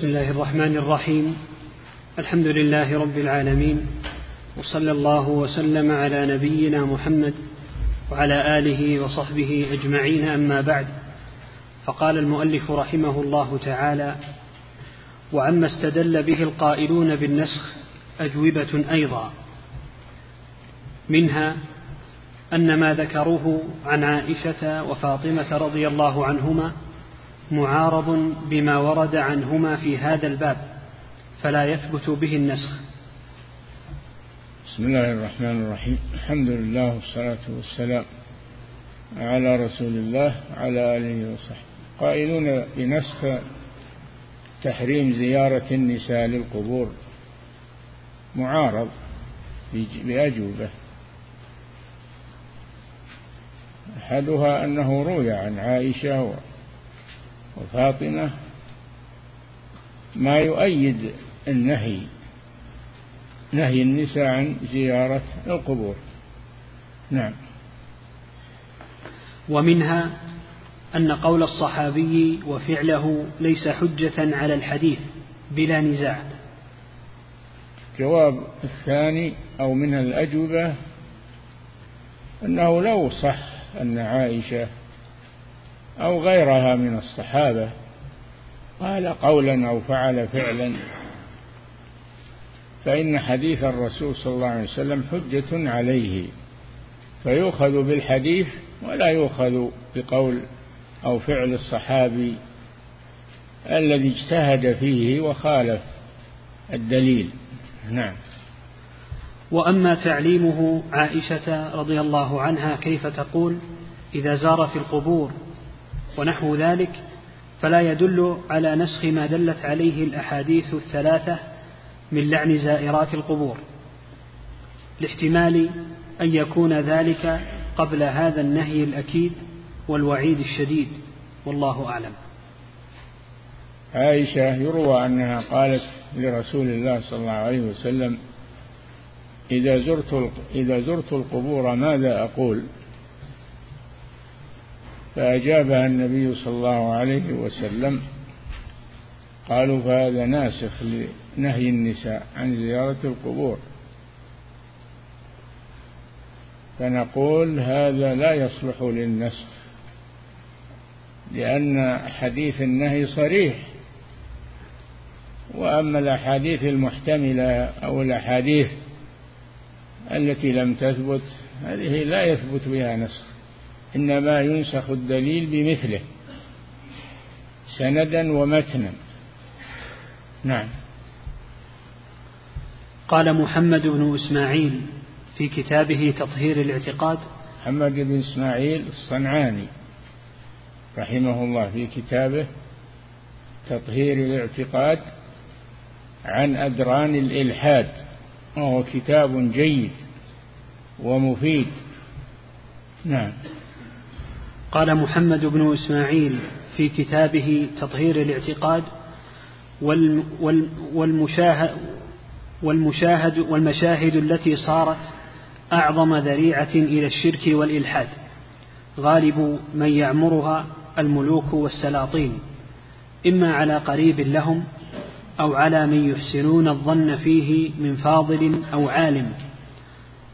بسم الله الرحمن الرحيم. الحمد لله رب العالمين. وصلى الله وسلم على نبينا محمد وعلى آله وصحبه أجمعين أما بعد. فقال المؤلف رحمه الله تعالى وعما استدل به القائلون بالنسخ أجوبة أيضا. منها أن ما ذكروه عن عائشة وفاطمة رضي الله عنهما معارض بما ورد عنهما في هذا الباب فلا يثبت به النسخ. بسم الله الرحمن الرحيم. الحمد لله والصلاة والسلام على رسول الله وعلى آله وصحبه. قائلون بنسخ تحريم زيارة النساء للقبور معارض بأجوبة. أحدها أنه روي عن عائشة وفاطمة ما يؤيد النهي نهي النساء عن زيارة القبور. نعم. ومنها أن قول الصحابي وفعله ليس حجة على الحديث بلا نزاع. جواب الثاني أو من الأجوبة أنه لو صح أن عائشة أو غيرها من الصحابة. قال قولا أو فعل فعلا. فإن حديث الرسول صلى الله عليه وسلم حجة عليه. فيؤخذ بالحديث ولا يؤخذ بقول أو فعل الصحابي الذي اجتهد فيه وخالف الدليل. نعم. وأما تعليمه عائشة رضي الله عنها كيف تقول إذا زارت القبور ونحو ذلك فلا يدل على نسخ ما دلت عليه الأحاديث الثلاثة من لعن زائرات القبور لاحتمال أن يكون ذلك قبل هذا النهي الأكيد والوعيد الشديد والله أعلم عائشة يروى أنها قالت لرسول الله صلى الله عليه وسلم إذا زرت إذا زرت القبور ماذا أقول؟ فأجابها النبي صلى الله عليه وسلم قالوا فهذا ناسخ لنهي النساء عن زيارة القبور. فنقول هذا لا يصلح للنسخ لأن حديث النهي صريح. وأما الأحاديث المحتملة أو الأحاديث التي لم تثبت هذه لا يثبت بها نسخ. إنما ينسخ الدليل بمثله سندا ومتنا. نعم. قال محمد بن إسماعيل في كتابه تطهير الاعتقاد محمد بن إسماعيل الصنعاني رحمه الله في كتابه تطهير الاعتقاد عن أدران الإلحاد وهو كتاب جيد ومفيد. نعم. قال محمد بن إسماعيل في كتابه تطهير الاعتقاد والمشاهد والمشاهد والمشاهد التي صارت أعظم ذريعة إلى الشرك والإلحاد غالب من يعمرها الملوك والسلاطين إما على قريب لهم أو على من يحسنون الظن فيه من فاضل أو عالم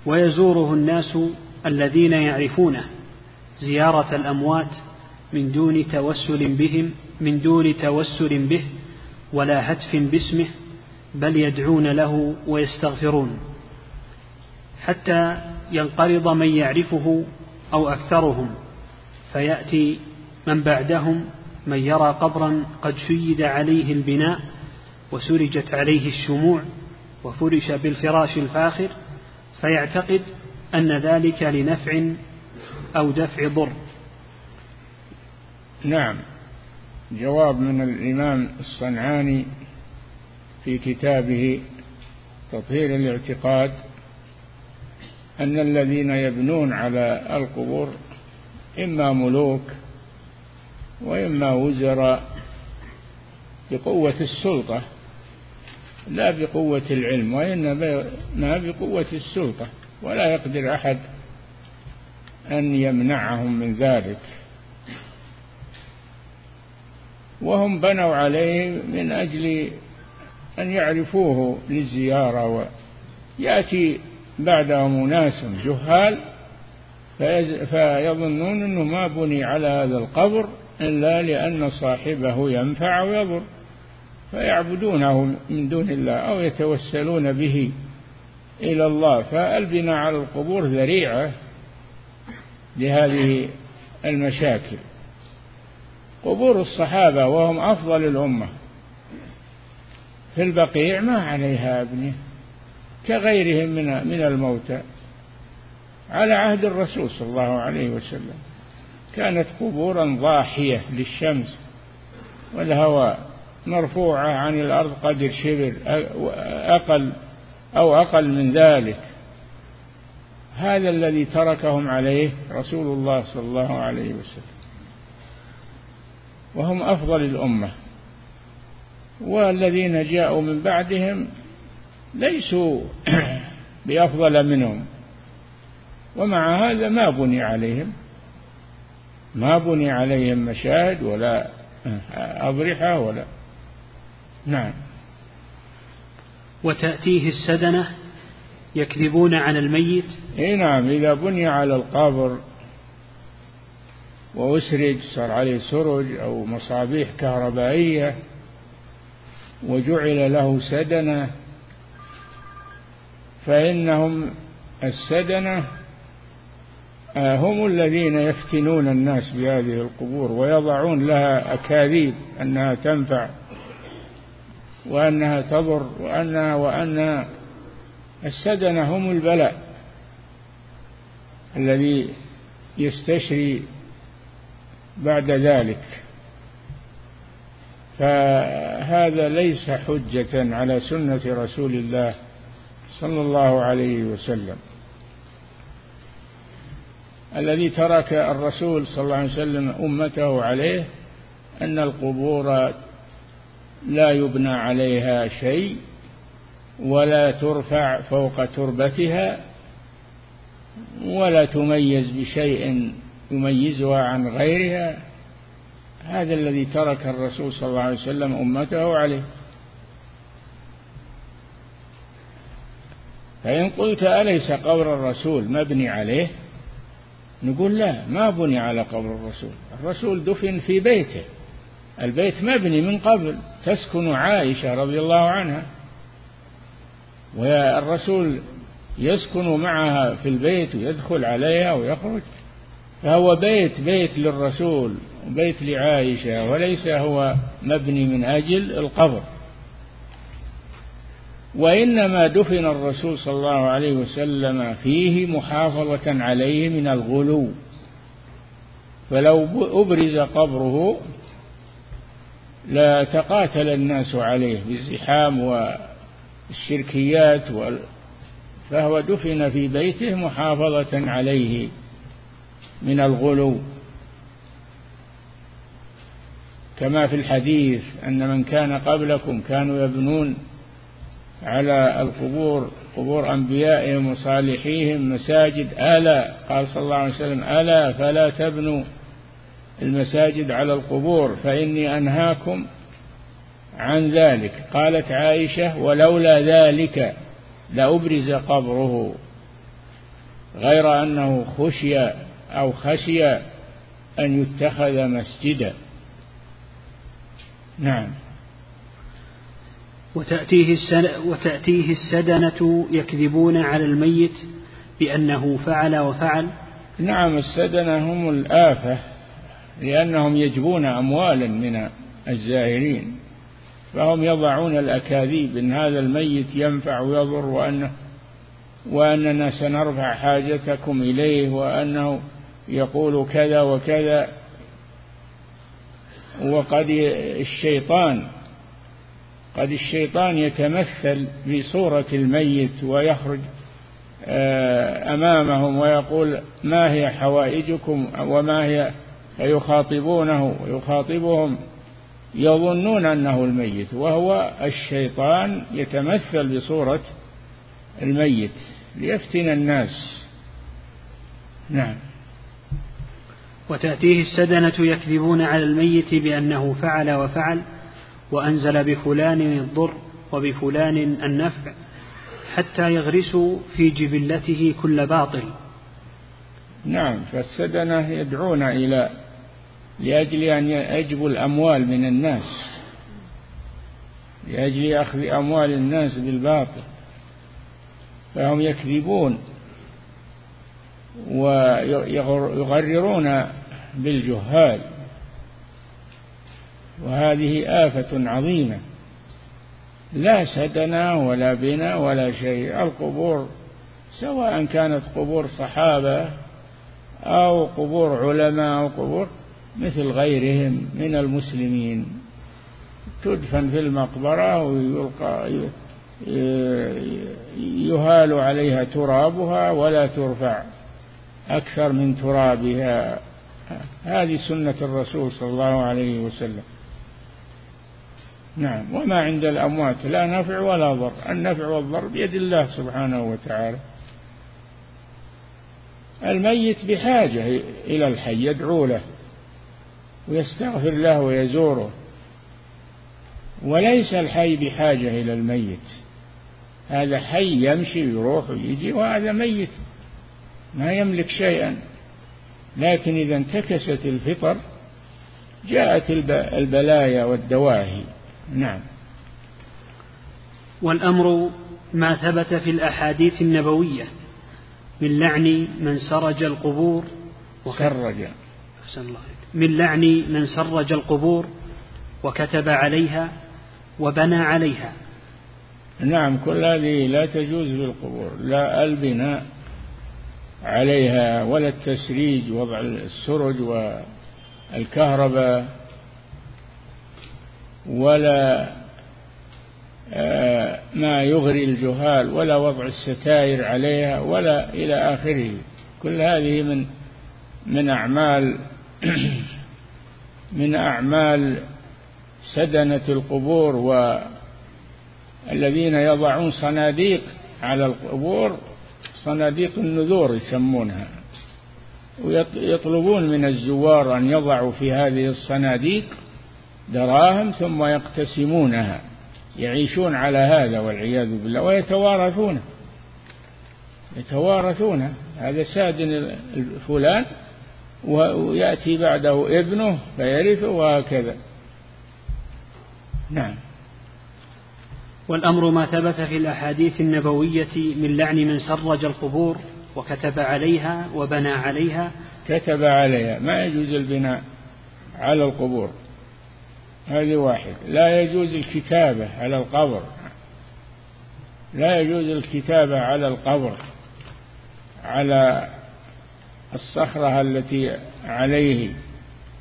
ويزوره الناس الذين يعرفونه. زيارة الأموات من دون توسل بهم من دون توسل به ولا هتف باسمه بل يدعون له ويستغفرون. حتى ينقرض من يعرفه أو أكثرهم فيأتي من بعدهم من يرى قبرا قد شيد عليه البناء وسرجت عليه الشموع وفرش بالفراش الفاخر فيعتقد أن ذلك لنفع أو دفع ضر. نعم. جواب من الإمام الصنعاني في كتابه تطهير الاعتقاد أن الذين يبنون على القبور إما ملوك وإما وزراء بقوة السلطة لا بقوة العلم وإنما بقوة السلطة ولا يقدر أحد أن يمنعهم من ذلك. وهم بنوا عليه من أجل أن يعرفوه للزيارة ويأتي بعدهم أناس جهال فيظنون أنه ما بني على هذا القبر إلا لأن صاحبه ينفع ويضر. فيعبدونه من دون الله أو يتوسلون به إلى الله. فالبناء على القبور ذريعة لهذه المشاكل. قبور الصحابة وهم أفضل الأمة. في البقيع ما عليها أبنية كغيرهم من من الموتى. على عهد الرسول صلى الله عليه وسلم. كانت قبورا ضاحية للشمس والهواء مرفوعة عن الأرض قدر شبر أقل أو أقل من ذلك. هذا الذي تركهم عليه رسول الله صلى الله عليه وسلم. وهم أفضل الأمة. والذين جاءوا من بعدهم ليسوا بأفضل منهم. ومع هذا ما بني عليهم. ما بني عليهم مشاهد ولا أضرحة ولا نعم. وتأتيه السدنة يكذبون على الميت؟ إي نعم إذا بني على القبر وأسرج صار عليه سرج أو مصابيح كهربائية وجعل له سدنة فإنهم السدنة آه، هم الذين يفتنون الناس بهذه القبور ويضعون لها أكاذيب أنها تنفع وأنها تضر وأنها وأن السدنة هم البلاء الذي يستشري بعد ذلك. فهذا ليس حجة على سنة رسول الله صلى الله عليه وسلم. الذي ترك الرسول صلى الله عليه وسلم أمته عليه أن القبور لا يبنى عليها شيء ولا ترفع فوق تربتها ولا تميز بشيء يميزها عن غيرها. هذا الذي ترك الرسول صلى الله عليه وسلم أمته عليه. فإن قلت أليس قبر الرسول مبني عليه؟ نقول لا ما بني على قبر الرسول. الرسول دفن في بيته. البيت مبني من قبل. تسكن عائشة رضي الله عنها. والرسول يسكن معها في البيت ويدخل عليها ويخرج. فهو بيت بيت للرسول وبيت لعائشة وليس هو مبني من أجل القبر. وإنما دفن الرسول صلى الله عليه وسلم فيه محافظة عليه من الغلو. فلو أبرز قبره لا تقاتل الناس عليه بالزحام والشركيات فهو دفن في بيته محافظة عليه من الغلو. كما في الحديث أن من كان قبلكم كانوا يبنون على القبور قبور أنبيائهم وصالحيهم مساجد ألا قال صلى الله عليه وسلم ألا فلا تبنوا المساجد على القبور فإني أنهاكم عن ذلك. قالت عائشة ولولا ذلك لأبرز قبره. غير أنه خشي أو خشي أن يتخذ مسجدا. نعم. وتأتيه, السن وتأتيه السدنة يكذبون على الميت بأنه فعل وفعل؟ نعم السدنة هم الآفة لأنهم يجبون أموالا من الزائرين فهم يضعون الأكاذيب إن هذا الميت ينفع ويضر وأنه وأننا سنرفع حاجتكم إليه وأنه يقول كذا وكذا وقد الشيطان قد الشيطان يتمثل بصورة الميت ويخرج آه، أمامهم ويقول ما هي حوائجكم وما هي فيخاطبونه ويخاطبهم يظنون أنه الميت وهو الشيطان يتمثل بصورة الميت ليفتن الناس. نعم. وتأتيه السدنة يكذبون على الميت بأنه فعل وفعل وأنزل بفلان الضر وبفلان النفع حتى يغرسوا في جبلته كل باطل. نعم فالسدنة يدعون إلى لأجل أن يجبوا الأموال من الناس. لأجل أخذ أموال الناس بالباطل. فهم يكذبون ويغررون بالجهال. وهذه آفة عظيمة. لا سدنا ولا بنا ولا شيء. القبور سواء كانت قبور صحابة أو قبور علماء أو قبور مثل غيرهم من المسلمين. تدفن في المقبرة ويلقى يهال عليها ترابها ولا ترفع أكثر من ترابها. هذه سنة الرسول صلى الله عليه وسلم. نعم وما عند الأموات لا نفع ولا ضر. النفع والضر بيد الله سبحانه وتعالى. الميت بحاجة إلى الحي يدعو له. ويستغفر له ويزوره. وليس الحي بحاجة إلى الميت. هذا حي يمشي يروح ويجي وهذا ميت. ما يملك شيئا. لكن إذا انتكست الفطر جاءت البلايا والدواهي. نعم. والأمر ما ثبت في الأحاديث النبوية من لعن من سرج القبور. سرج. الله من لعن من سرج القبور وكتب عليها وبنى عليها. نعم كل هذه لا تجوز في القبور لا البناء عليها ولا التسريج وضع السرج والكهرباء ولا آه، ما يغري الجهال ولا وضع الستائر عليها ولا إلى آخره. كل هذه من من أعمال من أعمال سدنة القبور والذين يضعون صناديق على القبور صناديق النذور يسمونها ويطلبون من الزوار أن يضعوا في هذه الصناديق دراهم ثم يقتسمونها يعيشون على هذا والعياذ بالله ويتوارثونه يتوارثونه هذا سادن فلان ويأتي بعده ابنه فيرثه وهكذا. نعم. والأمر ما ثبت في الأحاديث النبوية من لعن من سرج القبور وكتب عليها وبنى عليها. كتب عليها. ما يجوز البناء على القبور. هذه واحد. لا يجوز الكتابة على القبر. لا يجوز الكتابة على القبر. على الصخرة التي عليه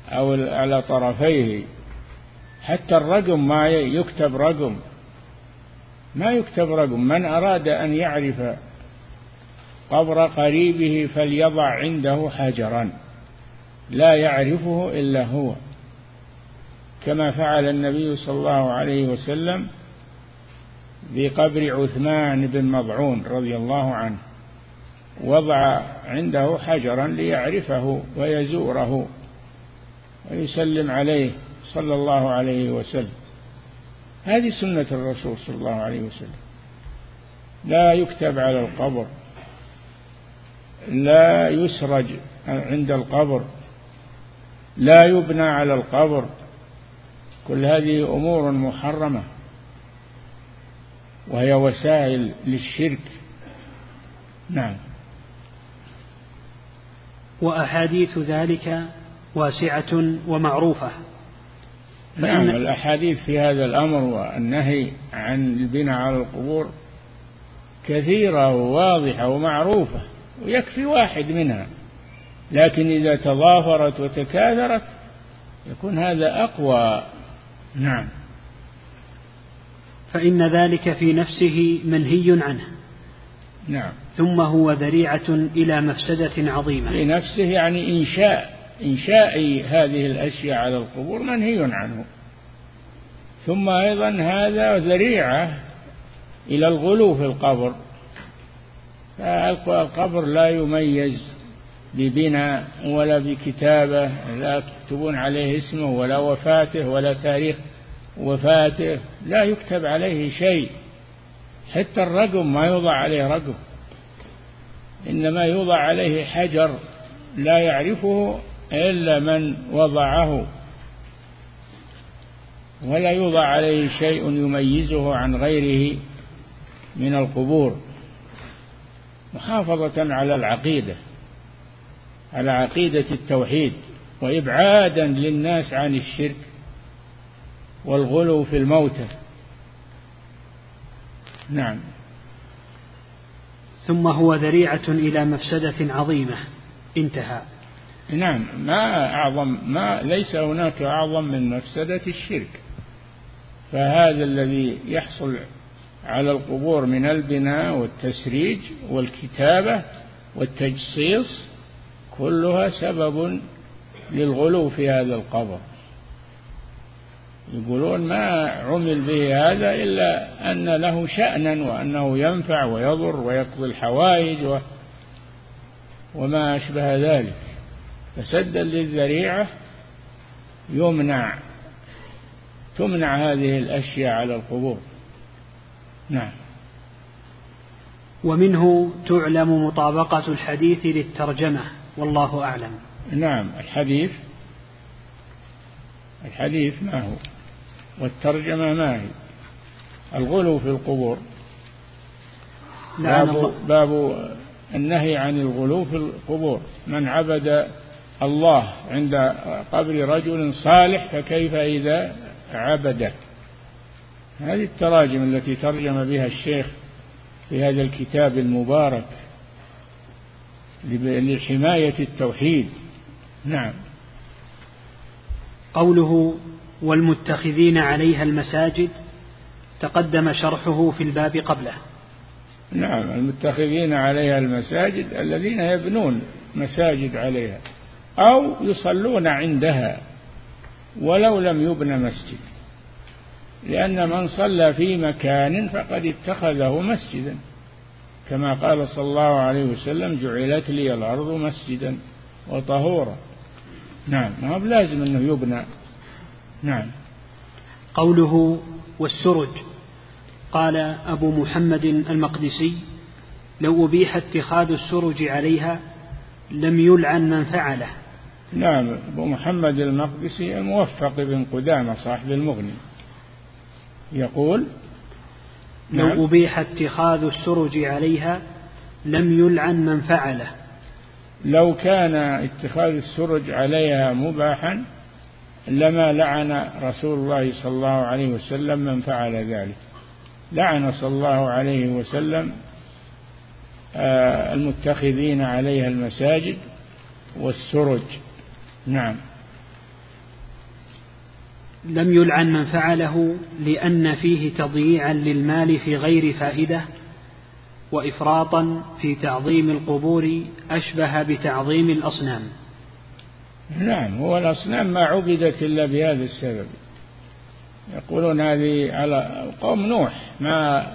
أو على طرفيه. حتى الرقم ما يكتب رقم. ما يكتب رقم. من أراد أن يعرف قبر قريبه فليضع عنده حجرا. لا يعرفه إلا هو. كما فعل النبي صلى الله عليه وسلم بقبر عثمان بن مضعون رضي الله عنه. وضع عنده حجرا ليعرفه ويزوره ويسلم عليه صلى الله عليه وسلم. هذه سنة الرسول صلى الله عليه وسلم. لا يكتب على القبر. لا يسرج عند القبر. لا يبنى على القبر. كل هذه أمور محرمة. وهي وسائل للشرك. نعم. وأحاديث ذلك واسعة ومعروفة. نعم الاحاديث في هذا الأمر والنهي عن البناء على القبور كثيرة وواضحة ومعروفة ويكفي واحد منها. لكن إذا تضافرت وتكاثرت يكون هذا أقوى. نعم. فإن ذلك في نفسه منهي عنه. نعم. ثم هو ذريعة إلى مفسدة عظيمة. في نفسه يعني إنشاء إنشاء هذه الأشياء على القبور منهي عنه. ثم أيضا هذا ذريعة إلى الغلو في القبر. فالقبر لا يميز ببناء ولا بكتابة لا يكتبون عليه اسمه ولا وفاته ولا تاريخ وفاته لا يكتب عليه شيء. حتى الرقم ما يوضع عليه رقم إنما يوضع عليه حجر لا يعرفه إلا من وضعه. ولا يوضع عليه شيء يميزه عن غيره من القبور. محافظة على العقيدة على عقيدة التوحيد وإبعادا للناس عن الشرك والغلو في الموتى. نعم. ثم هو ذريعة إلى مفسدة عظيمة. انتهى. نعم. ما أعظم ما ليس هناك أعظم من مفسدة الشرك. فهذا الذي يحصل على القبور من البناء والتسريج والكتابة والتجصيص كلها سبب للغلو في هذا القبر. يقولون ما عمل به هذا إلا أن له شأنا وأنه ينفع ويضر ويقضي الحوائج و وما أشبه ذلك. فسدا للذريعة يمنع تمنع هذه الأشياء على القبور. نعم. ومنه تعلم مطابقة الحديث للترجمة والله أعلم. نعم الحديث الحديث ما هو؟ والترجمة ما هي؟ الغلو في القبور. باب, باب النهي عن الغلو في القبور. من عبد الله عند قبر رجل صالح فكيف إذا عبده هذه التراجم التي ترجم بها الشيخ في هذا الكتاب المبارك لحماية التوحيد. نعم. قوله والمتخذين عليها المساجد تقدم شرحه في الباب قبله. نعم المتخذين عليها المساجد الذين يبنون مساجد عليها أو يصلون عندها ولو لم يبن مسجد. لأن من صلى في مكان فقد اتخذه مسجدا. كما قال صلى الله عليه وسلم جعلت لي الأرض مسجدا وطهورا. نعم ما هو لازم أنه يبنى نعم. قوله والسرج قال أبو محمد المقدسي لو أبيح اتخاذ السرج عليها لم يلعن من فعله. نعم أبو محمد المقدسي الموفق بن قدامة صاحب المغني. يقول لو نعم. أبيح اتخاذ السرج عليها لم يلعن من فعله. لو كان اتخاذ السرج عليها مباحا لما لعن رسول الله صلى الله عليه وسلم من فعل ذلك. لعن صلى الله عليه وسلم آه، المتخذين عليها المساجد والسرج. نعم. لم يلعن من فعله لأن فيه تضييعا للمال في غير فائدة وإفراطا في تعظيم القبور أشبه بتعظيم الأصنام. نعم هو الأصنام ما عبدت إلا بهذا السبب. يقولون هذه على قوم نوح ما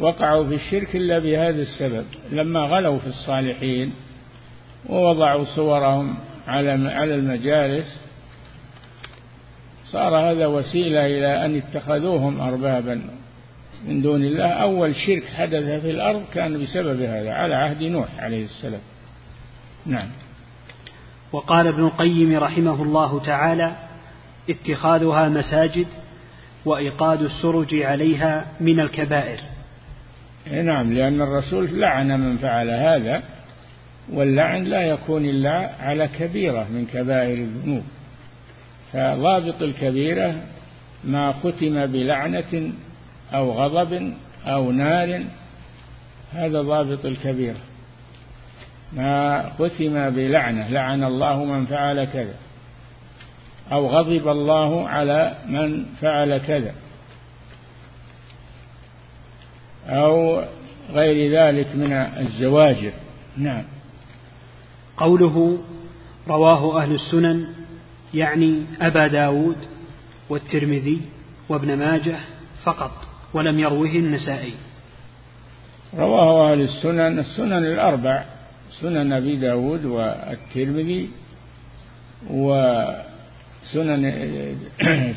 وقعوا في الشرك إلا بهذا السبب. لما غلوا في الصالحين ووضعوا صورهم على على المجالس صار هذا وسيلة إلى أن اتخذوهم أربابا من دون الله. أول شرك حدث في الأرض كان بسبب هذا على عهد نوح عليه السلام. نعم. وقال ابن القيم رحمه الله تعالى اتخاذها مساجد وإيقاد السرج عليها من الكبائر. نعم لأن الرسول لعن من فعل هذا واللعن لا يكون إلا على كبيرة من كبائر الذنوب. فضابط الكبيرة ما ختم بلعنة أو غضب أو نار هذا ضابط الكبيرة. ما ختم بلعنة لعن الله من فعل كذا. أو غضب الله على من فعل كذا. أو غير ذلك من الزواجر نعم. قوله رواه أهل السنن يعني أبا داود والترمذي وابن ماجه فقط ولم يروه النسائي. رواه أهل السنن السنن الأربع. سنن أبي داود والترمذي وسنن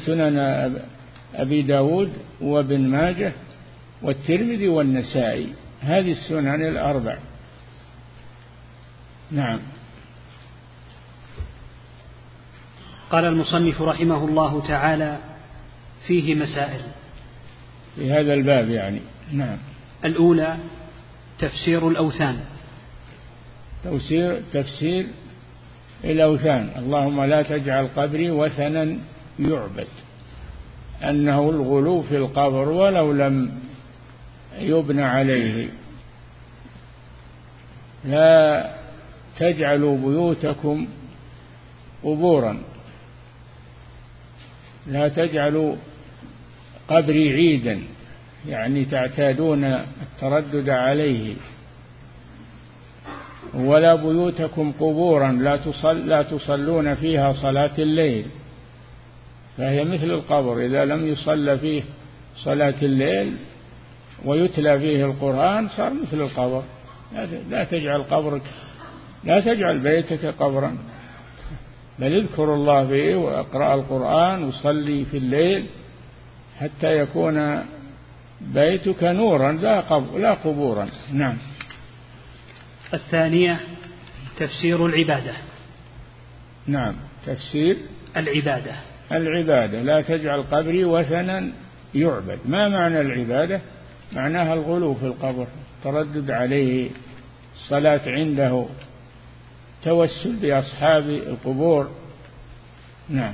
سنن أبي داود وابن ماجه والترمذي والنسائي. هذه السنن الأربع. نعم. قال المصنف رحمه الله تعالى فيه مسائل. في هذا الباب يعني. نعم. الأولى تفسير الأوثان. تفسير تفسير الأوثان اللهم لا تجعل قبري وثنا يعبد. أنه الغلو في القبر ولو لم يبنى عليه. لا تجعلوا بيوتكم قبورا. لا تجعلوا قبري عيدا. يعني تعتادون التردد عليه. ولا بيوتكم قبورا لا تصل لا تصلون فيها صلاة الليل. فهي مثل القبر إذا لم يصلى فيه صلاة الليل ويتلى فيه القرآن صار مثل القبر. لا تجعل قبرك لا تجعل بيتك قبرا. بل اذكر الله فيه واقرأ القرآن وصلي في الليل حتى يكون بيتك نورا لا قبورا. نعم. الثانية تفسير العبادة. نعم تفسير العبادة. العبادة لا تجعل قبري وثنا يعبد. ما معنى العبادة؟ معناها الغلو في القبر تردد عليه الصلاة عنده توسل بأصحاب القبور. نعم.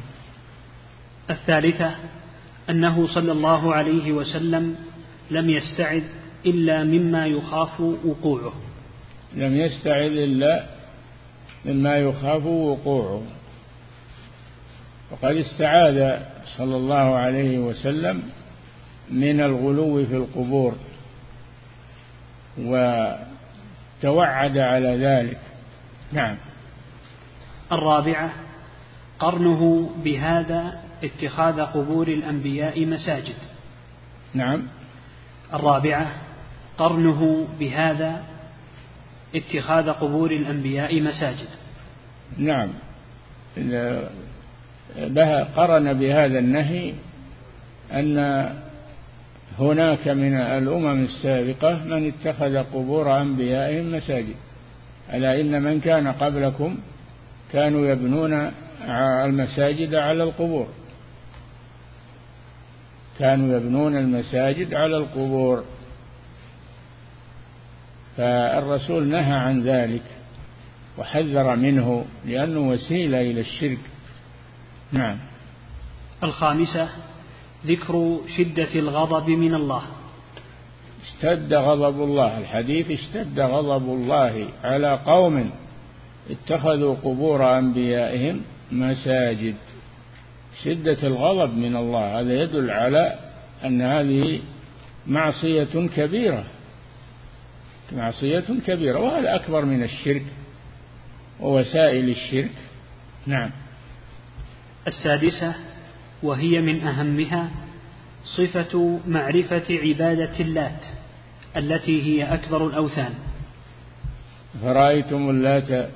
الثالثة أنه صلى الله عليه وسلم لم يستعذ إلا مما يخاف وقوعه. لم يستعذ إلا مما يخاف وقوعه. وقد استعاذ صلى الله عليه وسلم من الغلو في القبور وتوعد على ذلك. نعم. الرابعة قرنه بهذا اتخاذ قبور الأنبياء مساجد. نعم. الرابعة قرنه بهذا اتخاذ قبور الأنبياء مساجد. نعم. بها قرن بهذا النهي أن هناك من الأمم السابقة من اتخذ قبور أنبيائهم مساجد. ألا إن من كان قبلكم كانوا يبنون المساجد على القبور. كانوا يبنون المساجد على القبور. فالرسول نهى عن ذلك وحذر منه لأنه وسيلة إلى الشرك. نعم. الخامسة ذكر شدة الغضب من الله. اشتد غضب الله. الحديث اشتد غضب الله على قوم اتخذوا قبور أنبيائهم مساجد. شدة الغضب من الله. هذا يدل على أن هذه معصية كبيرة. معصية كبيرة وهذا أكبر من الشرك ووسائل الشرك. نعم. السادسة وهي من أهمها صفة معرفة عبادة اللات التي هي أكبر الأوثان. فرأيتم اللات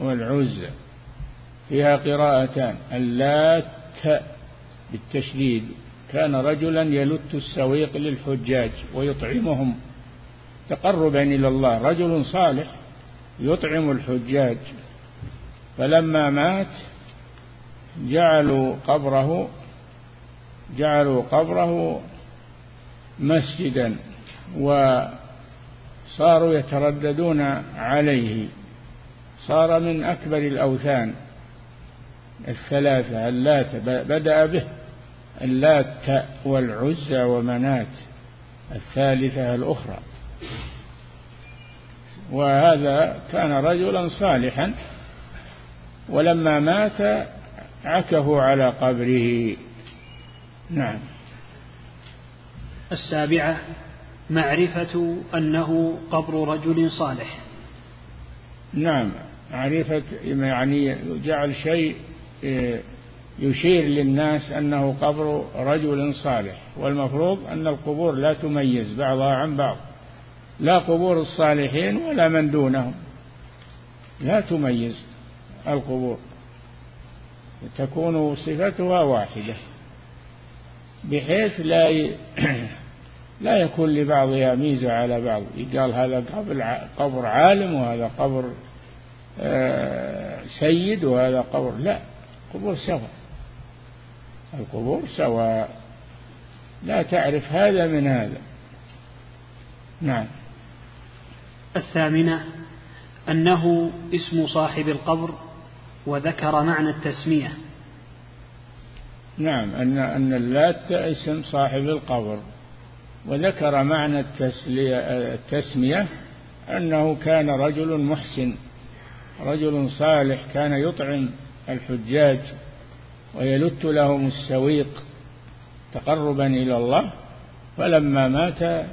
والعزى فيها قراءتان. اللات بالتشديد كان رجلا يلت السويق للحجاج ويطعمهم. تقربا إلى الله. رجل صالح يطعم الحجاج. فلما مات جعلوا قبره جعلوا قبره مسجدا وصاروا يترددون عليه. صار من أكبر الأوثان الثلاثة اللات بدأ به اللات والعزى ومنات الثالثة الأخرى. وهذا كان رجلا صالحا ولما مات عكفوا على قبره. نعم. السابعة معرفة أنه قبر رجل صالح. نعم. معرفة يعني جعل شيء إيه، يشير للناس أنه قبر رجل صالح والمفروض أن القبور لا تميز بعضها عن بعض. لا قبور الصالحين ولا من دونهم. لا تميز القبور. تكون صفتها واحدة بحيث لا ي... لا يكون لبعضها ميزة على بعض. يقال هذا قبر قبر عالم وهذا قبر آه، سيد وهذا قبر. لا قبور سواء. القبور سواء. لا تعرف هذا من هذا. نعم. الثامنة أنه اسم صاحب القبر وذكر معنى التسمية. نعم أن أن اللات اسم صاحب القبر وذكر معنى التسمية أنه كان رجل محسن رجل صالح كان يطعم الحجاج ويلت لهم السويق تقربا إلى الله فلما مات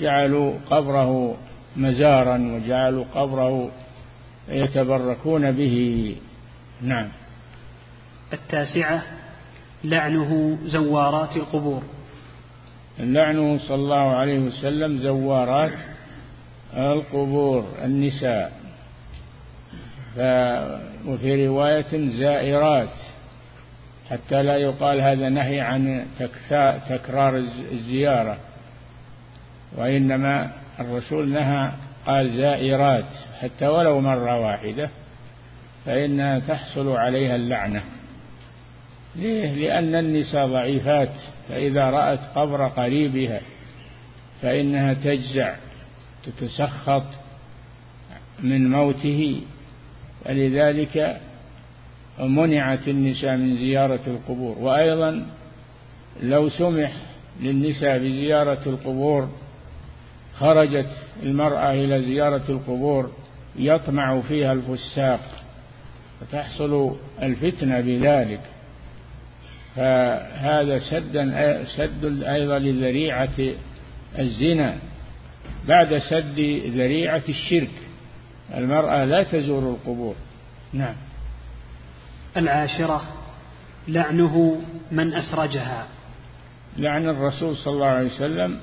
جعلوا قبره مزارا وجعلوا قبره يتبركون به. نعم. التاسعة لعنه زوارات القبور. لعنه صلى الله عليه وسلم زوارات القبور النساء. وفي رواية زائرات حتى لا يقال هذا نهي عن تكرار الزيارة. وإنما الرسول نهى قال زائرات حتى ولو مرة واحدة فإنها تحصل عليها اللعنة. ليه؟ لأن النساء ضعيفات فإذا رأت قبر قريبها فإنها تجزع تتسخط من موته. فلذلك منعت النساء من زيارة القبور. وأيضا لو سمح للنساء بزيارة القبور خرجت المرأة إلى زيارة القبور يطمع فيها الفساق فتحصل الفتنة بذلك. فهذا سدا سد أيضا لذريعة الزنا بعد سد ذريعة الشرك. المرأة لا تزور القبور. نعم. العاشرة لعنه من أسرجها. لعن الرسول صلى الله عليه وسلم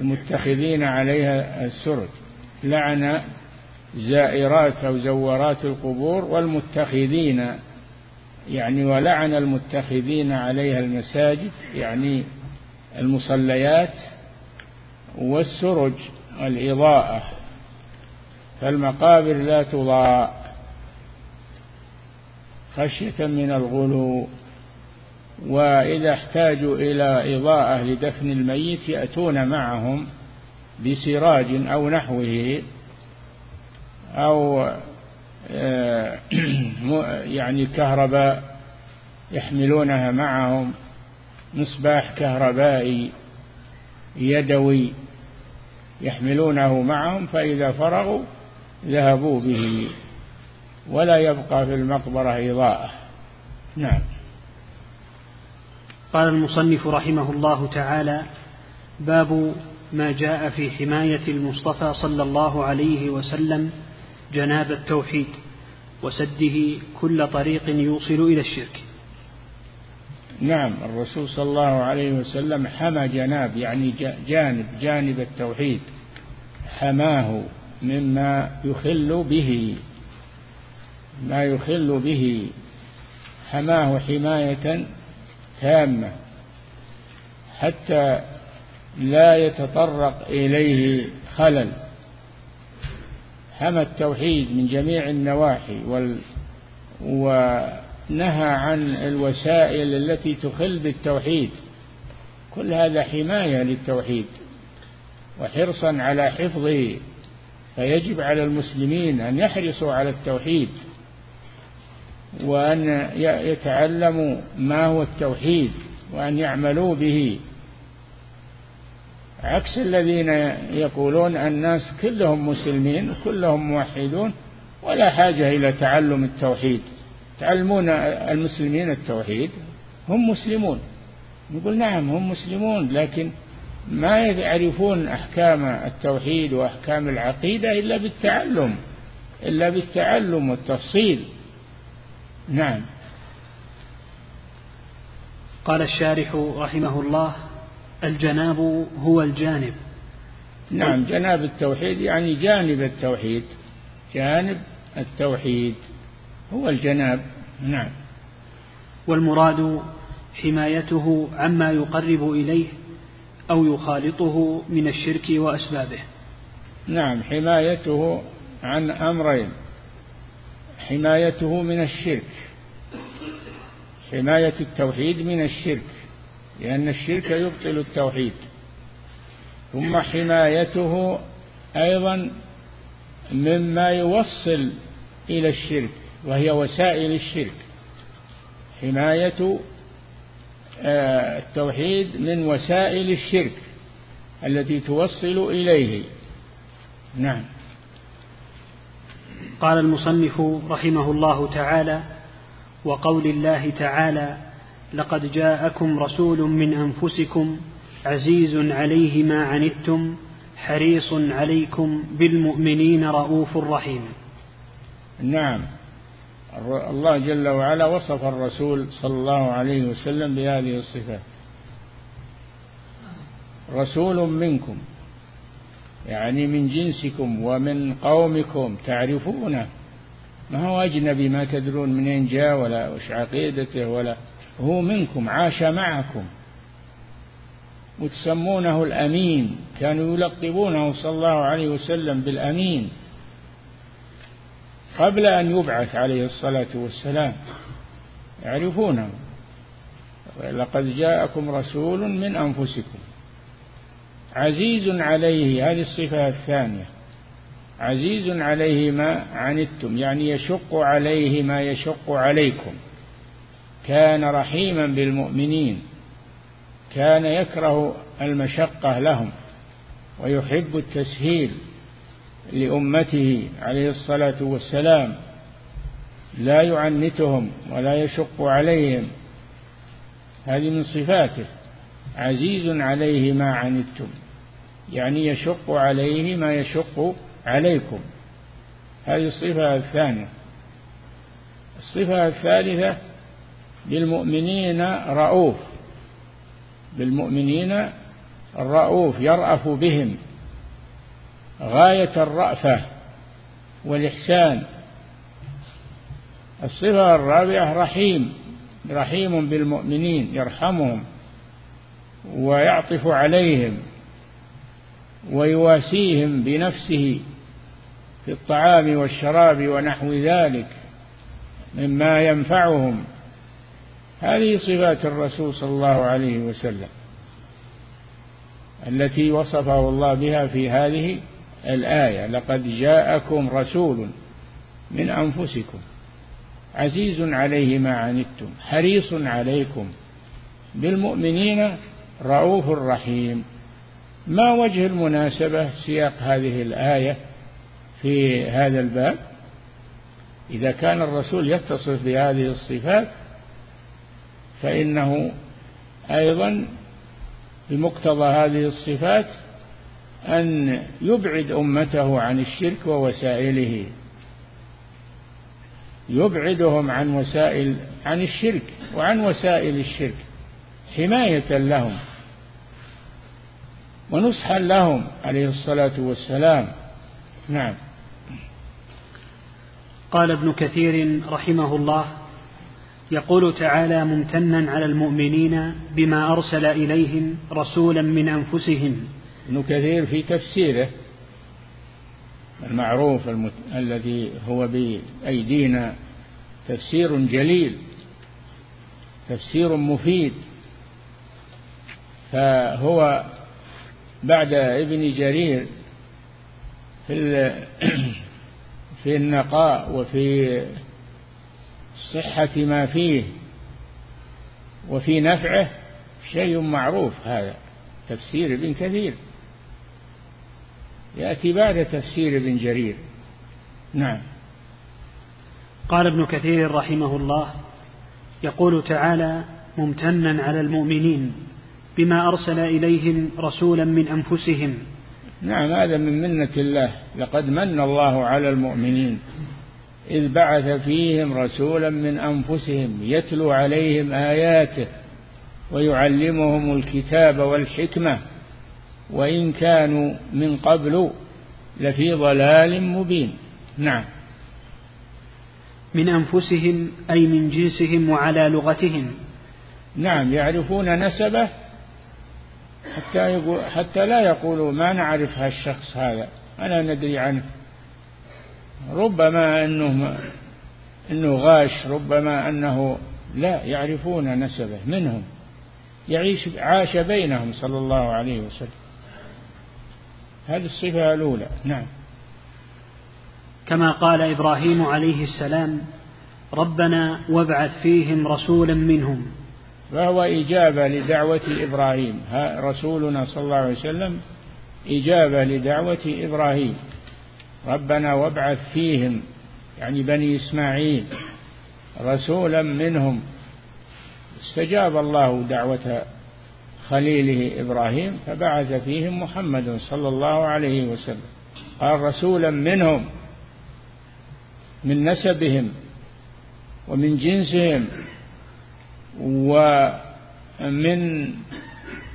المتخذين عليها السرج لعن زائرات أو زوارات القبور والمتخذين يعني ولعن المتخذين عليها المساجد يعني المصليات والسرج الإضاءة فالمقابر لا تضاء خشية من الغلو. وإذا احتاجوا إلى إضاءة لدفن الميت يأتون معهم بسراج أو نحوه أو آه، يعني كهرباء يحملونها معهم مصباح كهربائي يدوي يحملونه معهم فإذا فرغوا ذهبوا به. ولا يبقى في المقبرة إضاءة. نعم. قال المصنف رحمه الله تعالى باب ما جاء في حماية المصطفى صلى الله عليه وسلم جناب التوحيد وسده كل طريق يوصل إلى الشرك. نعم الرسول صلى الله عليه وسلم حمى جناب يعني جانب جانب التوحيد حماه مما يخل به ما يخل به حماه حماية تامة حتى لا يتطرق إليه خلل. حمى التوحيد من جميع النواحي وال ونهى عن الوسائل التي تخل بالتوحيد. كل هذا حماية للتوحيد. وحرصا على حفظه. فيجب على المسلمين أن يحرصوا على التوحيد. وأن يتعلموا ما هو التوحيد وأن يعملوا به. عكس الذين يقولون الناس كلهم مسلمين وكلهم موحدون ولا حاجة إلى تعلم التوحيد. تعلمون المسلمين التوحيد؟ هم مسلمون. نقول نعم هم مسلمون لكن ما يعرفون أحكام التوحيد وأحكام العقيدة إلا بالتعلم إلا بالتعلم والتفصيل. نعم. قال الشارح رحمه الله الجناب هو الجانب. نعم جناب التوحيد يعني جانب التوحيد. جانب التوحيد هو الجناب. نعم. والمراد حمايته عما يقرب إليه أو يخالطه من الشرك وأسبابه. نعم حمايته عن أمرين. حمايته من الشرك. حماية التوحيد من الشرك لأن الشرك يبطل التوحيد. ثم حمايته أيضا مما يوصل إلى الشرك وهي وسائل الشرك. حماية آه، التوحيد من وسائل الشرك التي توصل إليه. نعم. قال المصنف رحمه الله تعالى وقول الله تعالى لقد جاءكم رسول من أنفسكم عزيز عليه ما عنتم حريص عليكم بالمؤمنين رؤوف رحيم. نعم. الله جل وعلا وصف الرسول صلى الله عليه وسلم بهذه الصفات. رسول منكم. يعني من جنسكم ومن قومكم تعرفونه ما هو أجنبي ما تدرون منين جاء ولا وش عقيدته ولا هو منكم عاش معكم. وتسمونه الأمين كانوا يلقبونه صلى الله عليه وسلم بالأمين قبل أن يبعث عليه الصلاة والسلام. يعرفونه. لقد جاءكم رسول من أنفسكم. عزيز عليه هذه الصفة الثانية. عزيز عليه ما عنتم يعني يشق عليه ما يشق عليكم. كان رحيما بالمؤمنين كان يكره المشقة لهم ويحب التسهيل لأمته عليه الصلاة والسلام. لا يعنتهم ولا يشق عليهم. هذه من صفاته. عزيز عليه ما عنتم. يعني يشق عليه ما يشق عليكم. هذه الصفة الثانية. الصفة الثالثة بالمؤمنين رؤوف. بالمؤمنين الرؤوف يرأف بهم. غاية الرأفة والإحسان. الصفة الرابعة رحيم. رحيم بالمؤمنين يرحمهم ويعطف عليهم. ويواسيهم بنفسه في الطعام والشراب ونحو ذلك مما ينفعهم. هذه صفات الرسول صلى الله عليه وسلم التي وصفه الله بها في هذه الآية. لقد جاءكم رسول من أنفسكم عزيز عليه ما عنتم حريص عليكم بالمؤمنين رؤوف رحيم. ما وجه المناسبة سياق هذه الآية في هذا الباب؟ إذا كان الرسول يتصف بهذه الصفات فإنه أيضا بمقتضى هذه الصفات أن يبعد أمته عن الشرك ووسائله. يبعدهم عن وسائل عن الشرك وعن وسائل الشرك حماية لهم. ونصحا لهم عليه الصلاة والسلام. نعم. قال ابن كثير رحمه الله يقول تعالى ممتنا على المؤمنين بما أرسل إليهم رسولا من أنفسهم. ابن كثير في تفسيره المعروف المت... الذي هو بأيدينا تفسير جليل تفسير مفيد. فهو بعد ابن جرير في في النقاء وفي صحة ما فيه وفي نفعه شيء معروف هذا تفسير ابن كثير. يأتي بعد تفسير ابن جرير. نعم. قال ابن كثير رحمه الله يقول تعالى ممتنا على المؤمنين. بما أرسل إليهم رسولا من أنفسهم. نعم هذا من منة الله. لقد من الله على المؤمنين. إذ بعث فيهم رسولا من أنفسهم يتلو عليهم آياته ويعلمهم الكتاب والحكمة. وإن كانوا من قبل لفي ضلال مبين. نعم. من أنفسهم أي من جنسهم وعلى لغتهم. نعم يعرفون نسبه حتى يقول حتى لا يقولوا ما نعرف هالشخص هذا ألا ندري عنه. ربما أنه أنه غاش ربما أنه لا يعرفون نسبه منهم. يعيش عاش بينهم صلى الله عليه وسلم. هذه الصفة الأولى نعم. كما قال إبراهيم عليه السلام ربنا وابعث فيهم رسولا منهم. فهو إجابة لدعوة إبراهيم. رسولنا صلى الله عليه وسلم إجابة لدعوة إبراهيم. ربنا وابعث فيهم يعني بني إسماعيل رسولا منهم. استجاب الله دعوة خليله إبراهيم فبعث فيهم محمد صلى الله عليه وسلم. قال رسولا منهم من نسبهم ومن جنسهم ومن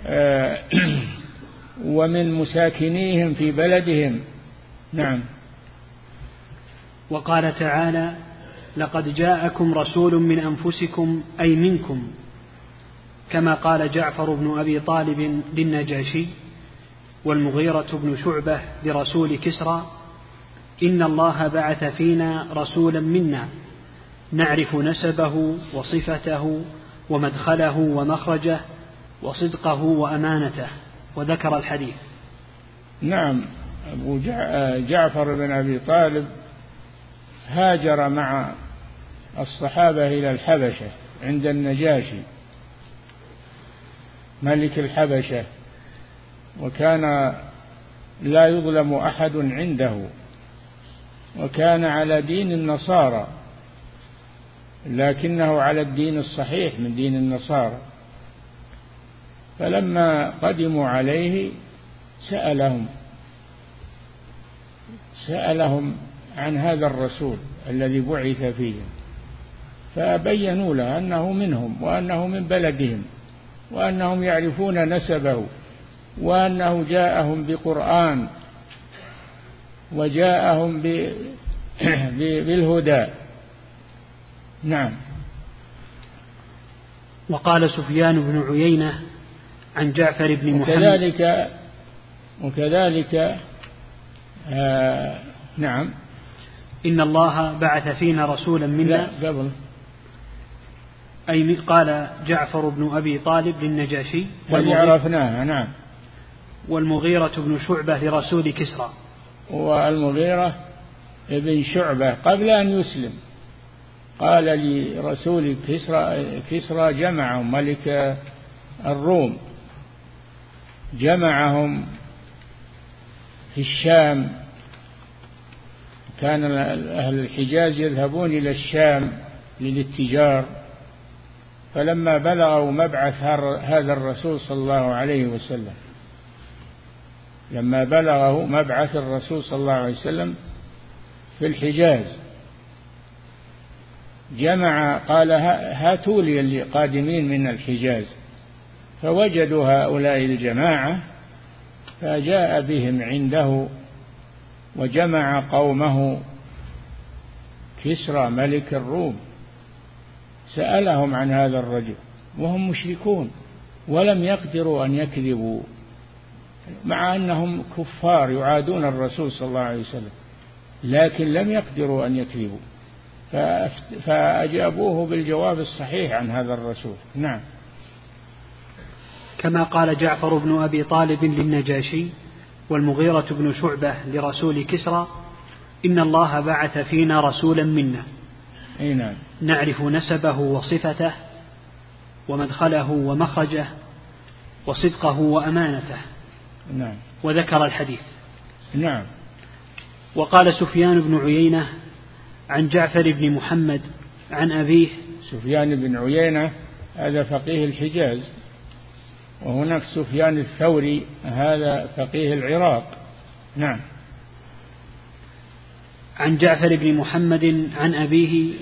آه، ومن مساكنيهم في بلدهم. نعم. وقال تعالى لقد جاءكم رسول من أنفسكم أي منكم كما قال جعفر بن أبي طالب للنجاشي والمغيرة بن شعبة لرسول كسرى إن الله بعث فينا رسولا منا نعرف نسبه وصفته ومدخله ومخرجه وصدقه وأمانته وذكر الحديث. نعم أبو جعفر بن أبي طالب هاجر مع الصحابة إلى الحبشة عند النجاشي ملك الحبشة وكان لا يظلم أحد عنده وكان على دين النصارى. لكنه على الدين الصحيح من دين النصارى. فلما قدموا عليه سألهم سألهم عن هذا الرسول الذي بعث فيهم فبينوا له أنه منهم وأنه من بلدهم وأنهم يعرفون نسبه وأنه جاءهم بقرآن وجاءهم بالهدى. نعم. وقال سفيان بن عيينة عن جعفر بن محمد. وكذلك وكذلك آه نعم. إن الله بعث فينا رسولا منا. لا قبل. أي قال جعفر بن أبي طالب للنجاشي. عرفناها نعم. والمغيرة بن شعبة لرسول كسرى. والمغيرة ابن شعبة قبل أن يسلم. قال لرسول كسرى كسرى جمعهم ملك الروم. جمعهم في الشام. كان أهل الحجاز يذهبون إلى الشام للاتجار. فلما بلغوا مبعث هذا الرسول صلى الله عليه وسلم. لما بلغه مبعث الرسول صلى الله عليه وسلم في الحجاز. جمع قال هاتوا لي القادمين من الحجاز. فوجدوا هؤلاء الجماعة فجاء بهم عنده وجمع قومه كسرى ملك الروم. سألهم عن هذا الرجل وهم مشركون ولم يقدروا أن يكذبوا مع أنهم كفار يعادون الرسول صلى الله عليه وسلم لكن لم يقدروا أن يكذبوا. فأجابوه بالجواب الصحيح عن هذا الرسول. نعم. كما قال جعفر بن أبي طالب للنجاشي والمغيرة بن شعبة لرسول كسرى إن الله بعث فينا رسولا منا. أي نعم. نعرف نسبه وصفته ومدخله ومخرجه وصدقه وأمانته. نعم. وذكر الحديث. نعم. وقال سفيان بن عيينة عن جعفر بن محمد عن أبيه. سفيان بن عيينة هذا فقيه الحجاز. وهناك سفيان الثوري هذا فقيه العراق. نعم. عن جعفر بن محمد عن أبيه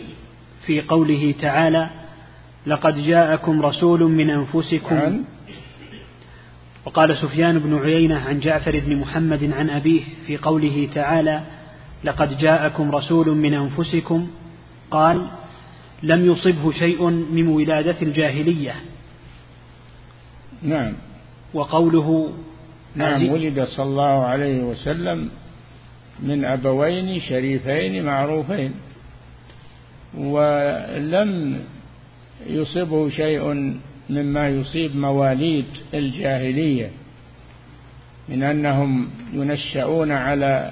في قوله تعالى لقد جاءكم رسول من أنفسكم. عن؟ وقال سفيان بن عيينة عن جعفر بن محمد عن أبيه في قوله تعالى لقد جاءكم رسول من أنفسكم قال لم يصبه شيء من ولادة الجاهلية. نعم. وقوله نعم ولد صلى الله عليه وسلم من أبوين شريفين معروفين. ولم يصبه شيء مما يصيب مواليد الجاهلية من أنهم ينشأون على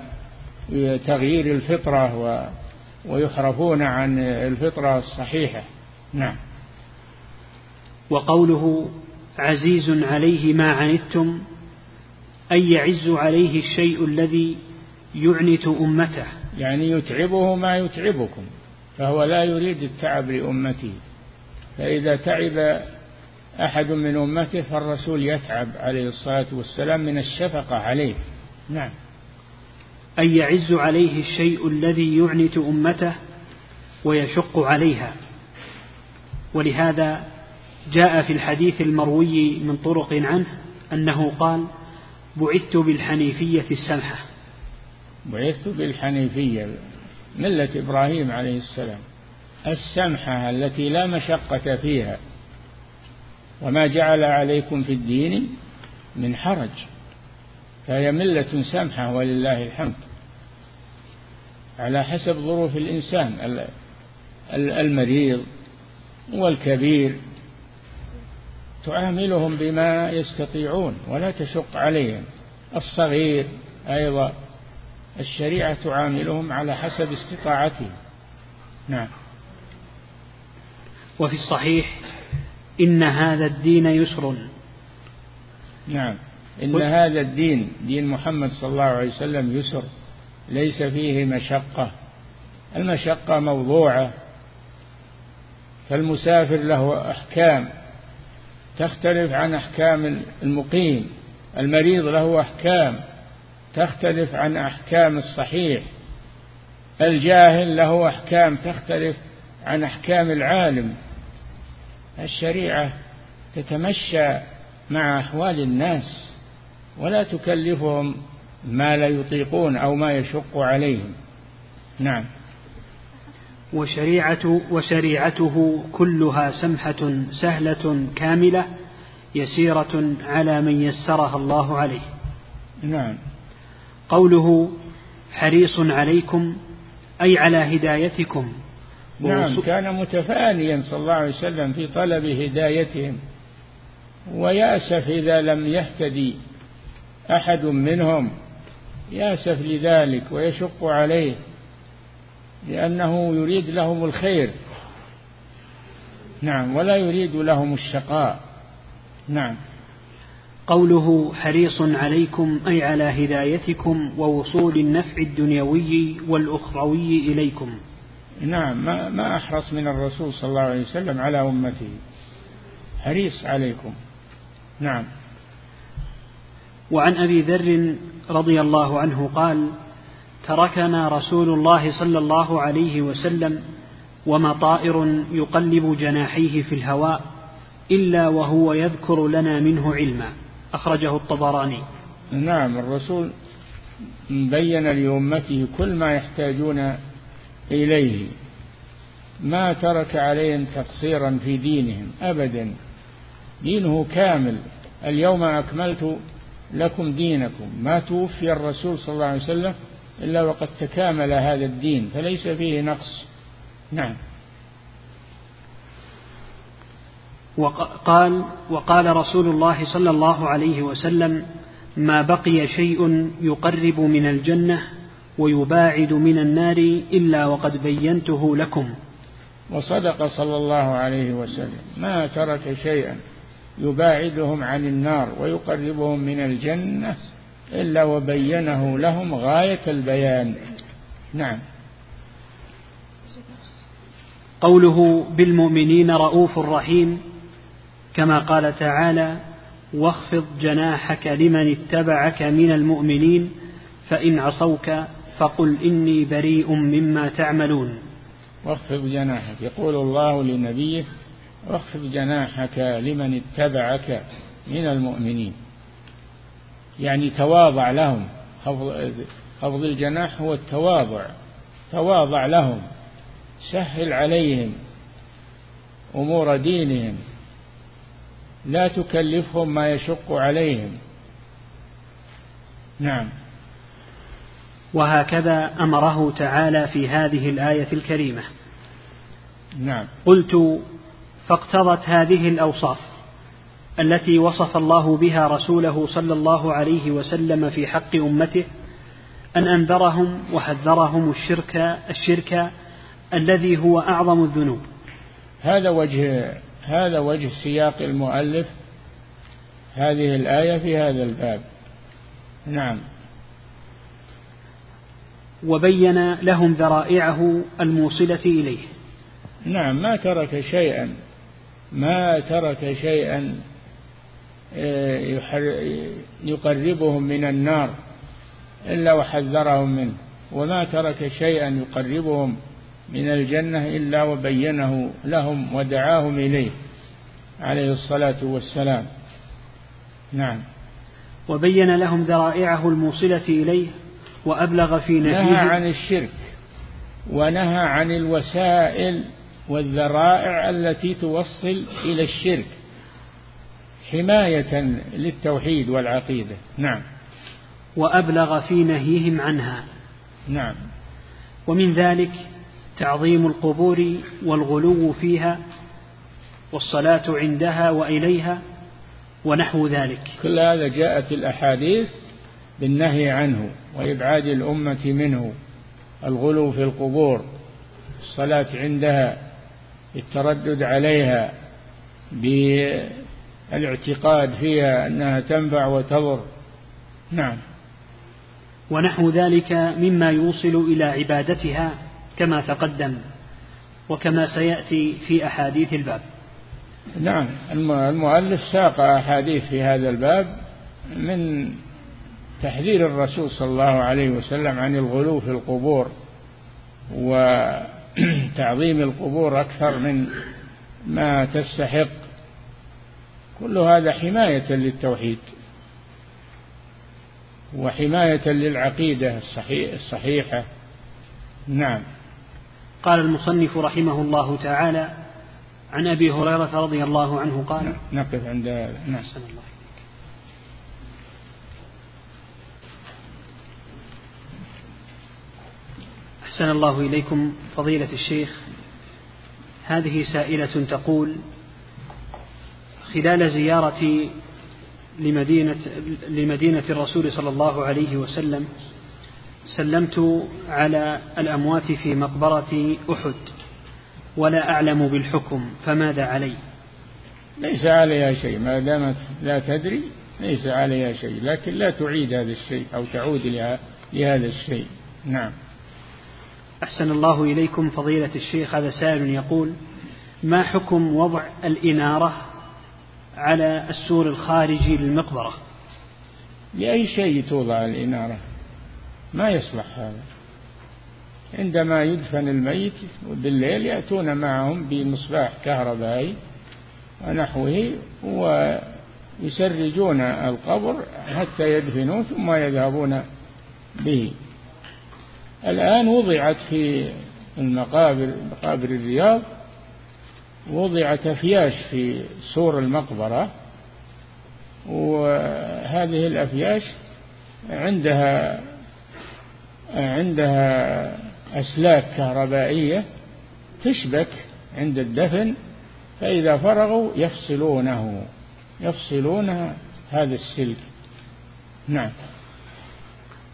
تغيير الفطرة ويحرفون عن الفطرة الصحيحة. نعم. وقوله عزيز عليه ما عنتم أي يعز عليه الشيء الذي يعنت أمته. يعني يتعبه ما يتعبكم فهو لا يريد التعب لأمته. فإذا تعب أحد من أمته فالرسول يتعب عليه الصلاة والسلام من الشفقة عليه. نعم. أي يعز عليه الشيء الذي يعنت أمته ويشق عليها. ولهذا جاء في الحديث المروي من طرق عنه أنه قال بعثت بالحنيفية السمحة. بعثت بالحنيفية ملة إبراهيم عليه السلام السمحة التي لا مشقة فيها وما جعل عليكم في الدين من حرج. فهي ملة سمحة ولله الحمد. على حسب ظروف الإنسان المريض والكبير. تعاملهم بما يستطيعون ولا تشق عليهم. الصغير أيضا الشريعة تعاملهم على حسب استطاعتهم. نعم. وفي الصحيح إن هذا الدين يسر. نعم. إن هذا الدين دين محمد صلى الله عليه وسلم يسر ليس فيه مشقة. المشقة موضوعة. فالمسافر له أحكام. تختلف عن أحكام المقيم. المريض له أحكام. تختلف عن أحكام الصحيح. الجاهل له أحكام. تختلف عن أحكام العالم. الشريعة تتمشى مع أحوال الناس. ولا تكلفهم ما لا يطيقون أو ما يشق عليهم. نعم. وشريعة وشريعته كلها سمحة سهلة كاملة يسيرة على من يسرها الله عليه. نعم. قوله حريص عليكم أي على هدايتكم. نعم كان متفانيا صلى الله عليه وسلم في طلب هدايتهم. ويأسف إذا لم يهتدي. أحد منهم يأسف لذلك ويشق عليه لأنه يريد لهم الخير. نعم ولا يريد لهم الشقاء. نعم. قوله حريص عليكم أي على هدايتكم ووصول النفع الدنيوي والأخروي إليكم. نعم ما, ما أحرص من الرسول صلى الله عليه وسلم على أمته. حريص عليكم. نعم. وعن أبي ذر رضي الله عنه قال تركنا رسول الله صلى الله عليه وسلم وما طائر يقلب جناحيه في الهواء إلا وهو يذكر لنا منه علما. أخرجه الطبراني. نعم الرسول بين لأمته كل ما يحتاجون إليه. ما ترك عليهم تقصيرا في دينهم أبدا. دينه كامل. اليوم أكملت لكم دينكم. ما توفي الرسول صلى الله عليه وسلم إلا وقد تكامل هذا الدين فليس فيه نقص. نعم. وقال وقال رسول الله صلى الله عليه وسلم ما بقي شيء يقرب من الجنة ويباعد من النار إلا وقد بينته لكم. وصدق صلى الله عليه وسلم. ما ترك شيئا. يباعدهم عن النار ويقربهم من الجنة إلا وبينه لهم غاية البيان. نعم. قوله بالمؤمنين رؤوف رحيم كما قال تعالى واخفض جناحك لمن اتبعك من المؤمنين فإن عصوك فقل إني بريء مما تعملون. واخفض جناحك. يقول الله لنبيه واخفض جناحك لمن اتبعك من المؤمنين. يعني تواضع لهم. خفض, الجناح هو التواضع. تواضع لهم. سهل عليهم أمور دينهم. لا تكلفهم ما يشق عليهم. نعم. وهكذا أمره تعالى في هذه الآية الكريمة. نعم. قلت فاقتضت هذه الأوصاف التي وصف الله بها رسوله صلى الله عليه وسلم في حق أمته أن أنذرهم وحذرهم الشرك الشرك الذي هو أعظم الذنوب. هذا وجه هذا وجه سياق المؤلف هذه الآية في هذا الباب. نعم. وبين لهم ذرائعه الموصلة إليه. نعم ما ترك شيئا. ما ترك شيئا آه، يقربهم من النار إلا وحذرهم منه. وما ترك شيئا يقربهم من الجنة إلا وبينه لهم ودعاهم إليه عليه الصلاة والسلام. نعم. وبين لهم ذرائعه الموصلة إليه وأبلغ في نهيه نهى عن الشرك ونهى عن الوسائل والذرائع التي توصل إلى الشرك حماية للتوحيد والعقيدة. نعم. وأبلغ في نهيهم عنها. نعم. ومن ذلك تعظيم القبور والغلو فيها والصلاة عندها وإليها ونحو ذلك. كل هذا جاءت الأحاديث بالنهي عنه وإبعاد الأمة منه. الغلو في القبور الصلاة عندها التردد عليها بالاعتقاد فيها أنها تنفع وتضر. نعم. ونحو ذلك مما يوصل إلى عبادتها كما تقدم وكما سيأتي في أحاديث الباب. نعم. المؤلف ساق أحاديث في هذا الباب من تحذير الرسول صلى الله عليه وسلم عن الغلو في القبور وتعظيم القبور أكثر من ما تستحق. كل هذا حماية للتوحيد وحماية للعقيدة الصحيحة. نعم. قال المصنف رحمه الله تعالى عن أبي هريرة رضي الله عنه قال نقف عند نعم. الله أحسن الله إليكم فضيلة الشيخ. هذه سائلة تقول خلال زيارتي لمدينة لمدينة الرسول صلى الله عليه وسلم سلمت على الأموات في مقبرة أحد ولا أعلم بالحكم فماذا علي؟ ليس عليها شيء ما دامت لا تدري ليس عليها شيء لكن لا تعيد هذا الشيء أو تعود لهذا الشيء. نعم. أحسن الله إليكم فضيلة الشيخ. هذا سائل يقول ما حكم وضع الإنارة على السور الخارجي للمقبرة؟ لأي شيء توضع الإنارة ما يصلح هذا. عندما يدفن الميت بالليل يأتون معهم بمصباح كهربائي ونحوه ويسرجون القبر حتى يدفنوه ثم يذهبون به. الآن وضعت في المقابر مقابر الرياض وضعت أفياش في سور المقبرة وهذه الأفياش عندها عندها أسلاك كهربائية تشبك عند الدفن فإذا فرغوا يفصلونه يفصلون هذا السلك. نعم.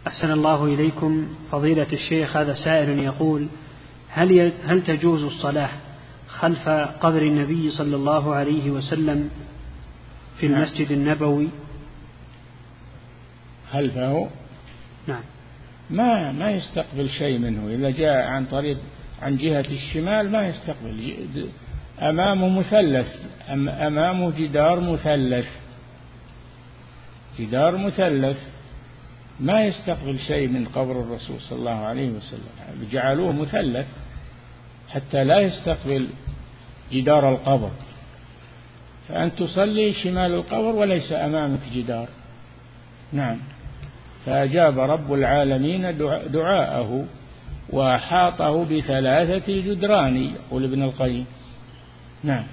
أحسن الله إليكم. فضيلة الشيخ هذا سائل يقول هل هل تجوز الصلاة خلف قبر النبي صلى الله عليه وسلم في نعم. المسجد النبوي؟ خلفه؟ نعم. ما ما يستقبل شيء منه. إذا جاء عن طريق عن جهة الشمال ما يستقبل. أمامه مثلث أمامه جدار مثلث. جدار مثلث. ما يستقبل شيء من قبر الرسول صلى الله عليه وسلم. جعلوه مثلث حتى لا يستقبل جدار القبر. فأنت تصلي شمال القبر وليس أمامك جدار. نعم. فأجاب رب العالمين دعاءه وأحاطه بثلاثة جدران يقول ابن القيم. نعم.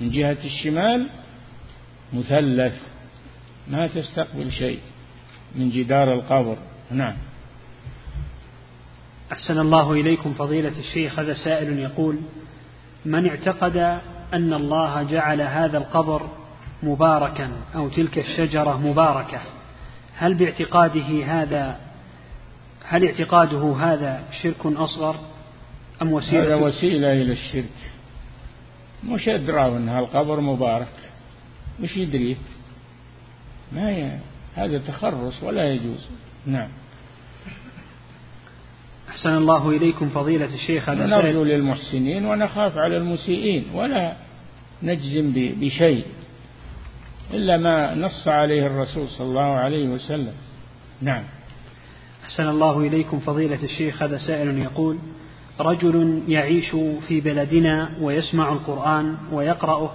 من جهة الشمال مثلث. ما تستقبل شيء. من جدار القبر. نعم. أحسن الله إليكم فضيلة الشيخ هذا سائل يقول من اعتقد أن الله جعل هذا القبر مباركا أو تلك الشجرة مباركة هل باعتقاده هذا هل اعتقاده هذا شرك أصغر أم وسيلة؟ هذا وسيلة إلى الشرك. مش أدرى أن القبر مبارك. مش يدري. ما ي... هذا تخرص ولا يجوز. نعم. أحسن الله إليكم فضيلة الشيخ هذا نرجو للمحسنين ونخاف على المسيئين ولا نجزم بشيء إلا ما نص عليه الرسول صلى الله عليه وسلم. نعم. أحسن الله إليكم فضيلة الشيخ هذا سائل يقول رجل يعيش في بلدنا ويسمع القرآن ويقرأه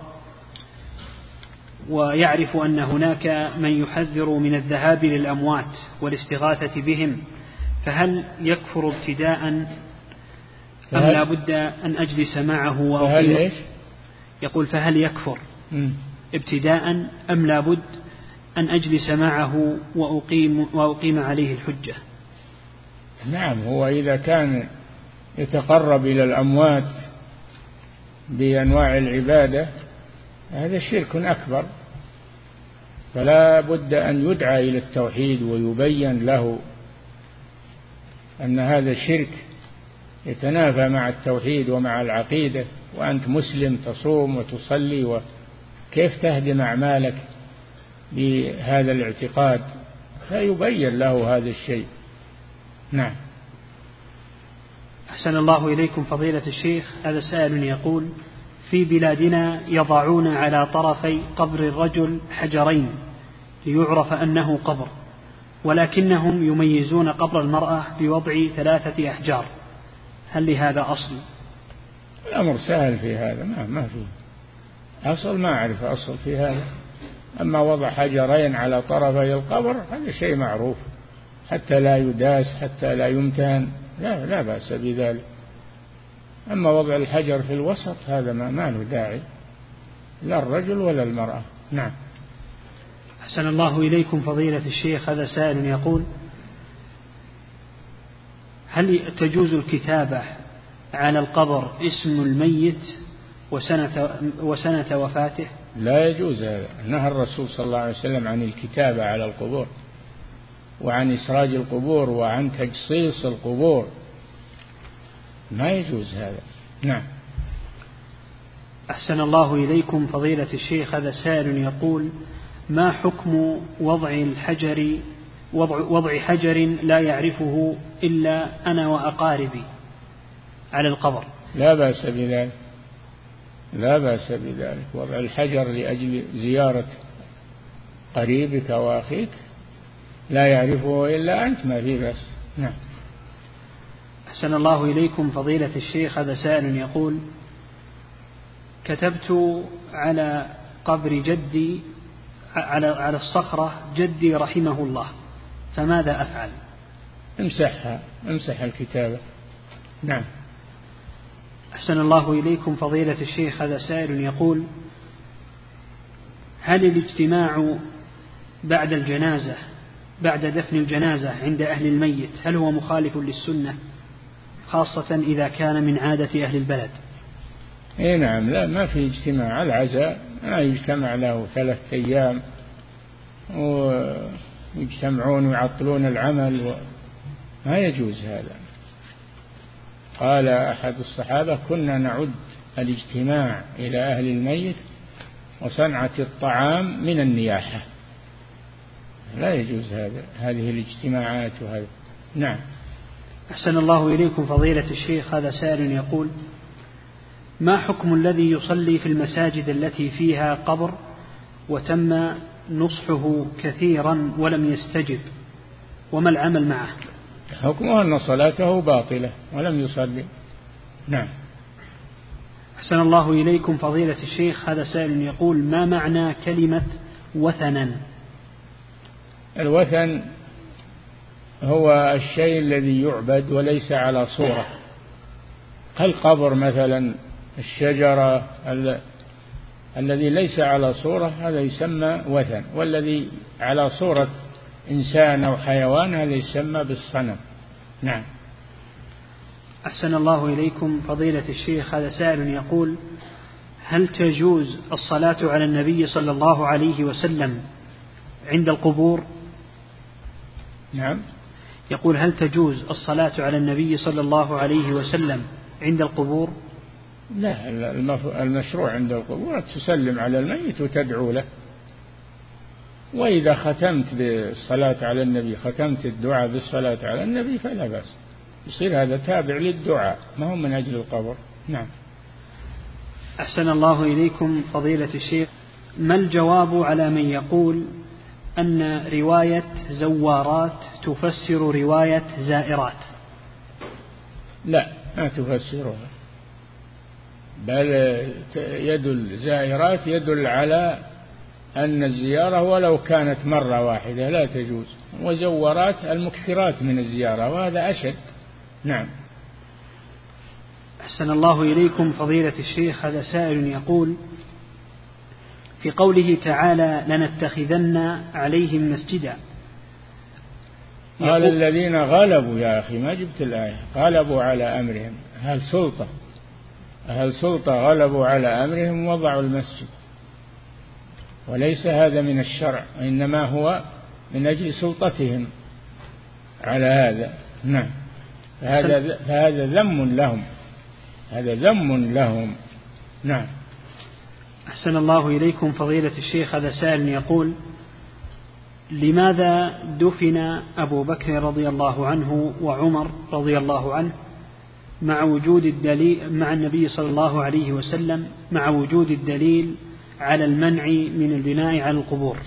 ويعرف أن هناك من يحذر من الذهاب للأموات والاستغاثة بهم فهل يكفر ابتداء أم لا بد أن أجلس معه وأقيم إيش؟ يقول فهل يكفر ابتداء أم لا بد أن أجلس معه وأقيم, وأقيم عليه الحجة؟ نعم هو إذا كان يتقرب إلى الأموات بأنواع العبادة هذا شرك أكبر. فلا بد أن يدعى إلى التوحيد ويبين له أن هذا الشرك يتنافى مع التوحيد ومع العقيدة وأنت مسلم تصوم وتصلي وكيف تهدم أعمالك بهذا الاعتقاد؟ فيبين له هذا الشيء. نعم. أحسن الله إليكم فضيلة الشيخ هذا سائل يقول في بلادنا يضعون على طرفي قبر الرجل حجرين ليعرف أنه قبر ولكنهم يميزون قبر المرأة بوضع ثلاثة أحجار. هل لهذا أصل؟ الأمر سهل في هذا ما ما في أصل ما أعرف أصل في هذا. أما وضع حجرين على طرفي القبر هذا شيء معروف حتى لا يداس حتى لا يمتهن لا لا بأس بذلك. أما وضع الحجر في الوسط هذا ما, ما له داعي. لا الرجل ولا المرأة. نعم. أحسن الله إليكم فضيلة الشيخ هذا سائل يقول هل تجوز الكتابة على القبر اسم الميت وسنة, وسنة وفاته؟ لا يجوز هذا. نهى الرسول صلى الله عليه وسلم عن الكتابة على القبور وعن إسراج القبور وعن تجصيص القبور. ما يجوز هذا. نعم. أحسن الله إليكم فضيلة الشيخ هذا سائل يقول ما حكم وضع الحجر وضع, وضع حجر لا يعرفه إلا أنا وأقاربي على القبر؟ لا بأس بذلك. لا بأس بذلك. وضع الحجر لأجل زيارة قريبك وأخيك لا يعرفه إلا أنت ما في بأس. نعم. أحسن الله إليكم فضيلة الشيخ هذا سائل يقول كتبت على قبر جدي على على الصخرة جدي رحمه الله فماذا أفعل؟ امسحها امسح الكتابة نعم. أحسن الله إليكم فضيلة الشيخ هذا سائل يقول هل الاجتماع بعد الجنازة بعد دفن الجنازة عند أهل الميت هل هو مخالف للسنة؟ خاصة إذا كان من عادة أهل البلد. إي نعم لا ما في اجتماع. العزاء ما يجتمع له ثلاثة أيام ويجتمعون ويعطلون العمل و... ما يجوز هذا. قال أحد الصحابة كنا نعد الاجتماع إلى أهل الميت وصنعة الطعام من النياحة. لا يجوز هذا هذه الاجتماعات وهذا. نعم. أحسن الله إليكم فضيلة الشيخ هذا سائل يقول ما حكم الذي يصلي في المساجد التي فيها قبر وتم نصحه كثيرا ولم يستجب؟ وما العمل معه؟ حكمه أن صلاته باطلة ولم يصلي. نعم. أحسن الله إليكم فضيلة الشيخ هذا سائل يقول ما معنى كلمة وثنا؟ الوثن هو الشيء الذي يعبد وليس على صورة. كالقبر مثلا الشجرة الذي ليس على صورة هذا يسمى وثن. والذي على صورة إنسان أو حيوان هذا يسمى بالصنم. نعم. أحسن الله إليكم فضيلة الشيخ. هذا سائل يقول هل تجوز الصلاة على النبي صلى الله عليه وسلم عند القبور؟ نعم. يقول هل تجوز الصلاة على النبي صلى الله عليه وسلم عند القبور؟ لا المشروع عند القبور تسلم على الميت وتدعو له. وإذا ختمت بالصلاة على النبي ختمت الدعاء بالصلاة على النبي فلا بأس. يصير هذا تابع للدعاء ما هو من أجل القبر. نعم. أحسن الله إليكم فضيلة الشيخ ما الجواب على من يقول أن رواية زوارات تفسر رواية زائرات. لا ما تفسرها. بل يدل زائرات يدل على أن الزيارة ولو كانت مرة واحدة لا تجوز. وزورات المكثرات من الزيارة وهذا أشد. نعم. أحسن الله إليكم فضيلة الشيخ هذا سائل يقول في قوله تعالى لنتخذن عليهم مسجدا. قال الذين غلبوا يا أخي ما جبت الآية. غلبوا على أمرهم. هل سلطة. هل سلطة غلبوا على أمرهم وضعوا المسجد. وليس هذا من الشرع إنما هو من أجل سلطتهم على هذا. نعم. فهذا, فهذا ذم لهم. هذا ذم لهم. نعم. أحسن الله إليكم فضيلة الشيخ هذا سائل يقول لماذا دفن أبو بكر رضي الله عنه وعمر رضي الله عنه مع وجود الدليل مع النبي صلى الله عليه وسلم مع وجود الدليل على المنع من البناء على القبور؟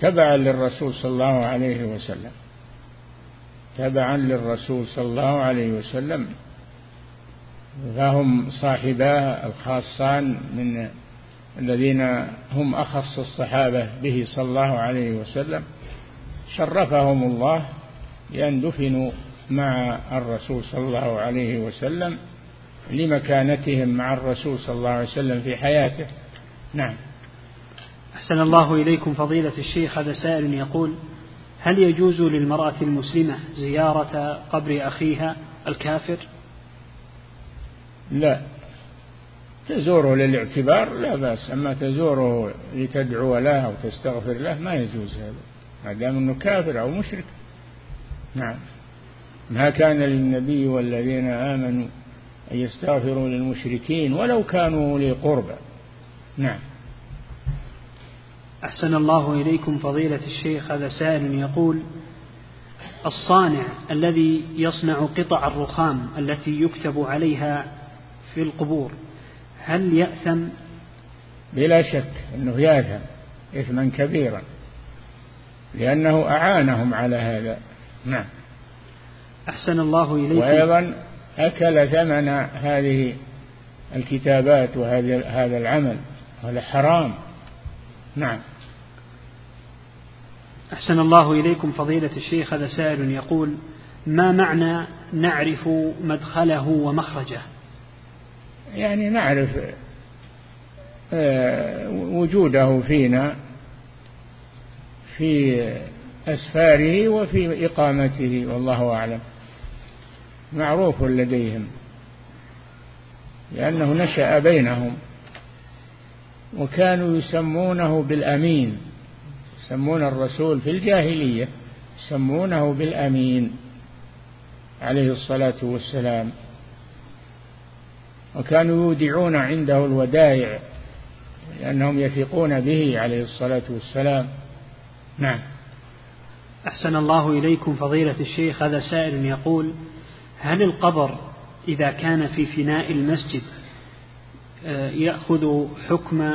تبعا للرسول صلى الله عليه وسلم. تبعا للرسول صلى الله عليه وسلم. فهم صاحباه الخاصان من الذين هم أخص الصحابة به صلى الله عليه وسلم. شرفهم الله بأن دفنوا مع الرسول صلى الله عليه وسلم لمكانتهم مع الرسول صلى الله عليه وسلم في حياته. نعم. أحسن الله إليكم فضيلة الشيخ. هذا سائل يقول هل يجوز للمرأة المسلمة زيارة قبر أخيها الكافر؟ لا. تزوره للاعتبار لا بأس أما تزوره لتدعو له أو تستغفر له ما يجوز هذا. ما دام أنه كافر أو مشرك. نعم. ما كان للنبي والذين آمنوا أن يستغفروا للمشركين ولو كانوا أولي قربى. نعم. أحسن الله إليكم فضيلة الشيخ هذا سائل يقول الصانع الذي يصنع قطع الرخام التي يكتب عليها في القبور هل يأثم؟ بلا شك أنه يأثم إثما كبيرا لأنه أعانهم على هذا. نعم. أحسن الله إليكم. وأيضا أكل ثمن هذه الكتابات وهذا هذا العمل هذا حرام. نعم. أحسن الله إليكم فضيلة الشيخ هذا سائل يقول ما معنى نعرف مدخله ومخرجه؟ يعني نعرف آه، وجوده فينا في أسفاره وفي إقامته والله أعلم. معروف لديهم لأنه نشأ بينهم وكانوا يسمونه بالأمين. يسمون الرسول في الجاهلية يسمونه بالأمين عليه الصلاة والسلام. وكانوا يودعون عنده الودائع لأنهم يثقون به عليه الصلاة والسلام. نعم. أحسن الله إليكم فضيلة الشيخ هذا سائل يقول هل القبر إذا كان في فناء المسجد آه، يأخذ حكم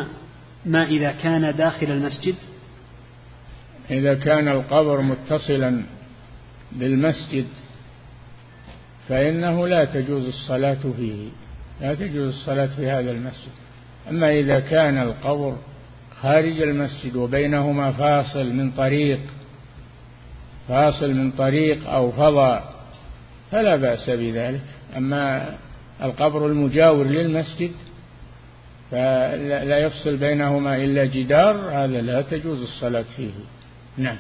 ما إذا كان داخل المسجد؟ إذا كان القبر متصلا بالمسجد فإنه لا تجوز الصلاة فيه. لا تجوز الصلاة في هذا المسجد. أما إذا كان القبر خارج المسجد وبينهما فاصل من طريق فاصل من طريق أو فضاء فلا بأس بذلك. أما القبر المجاور للمسجد فلا يفصل بينهما إلا جدار هذا لا تجوز الصلاة فيه. نعم.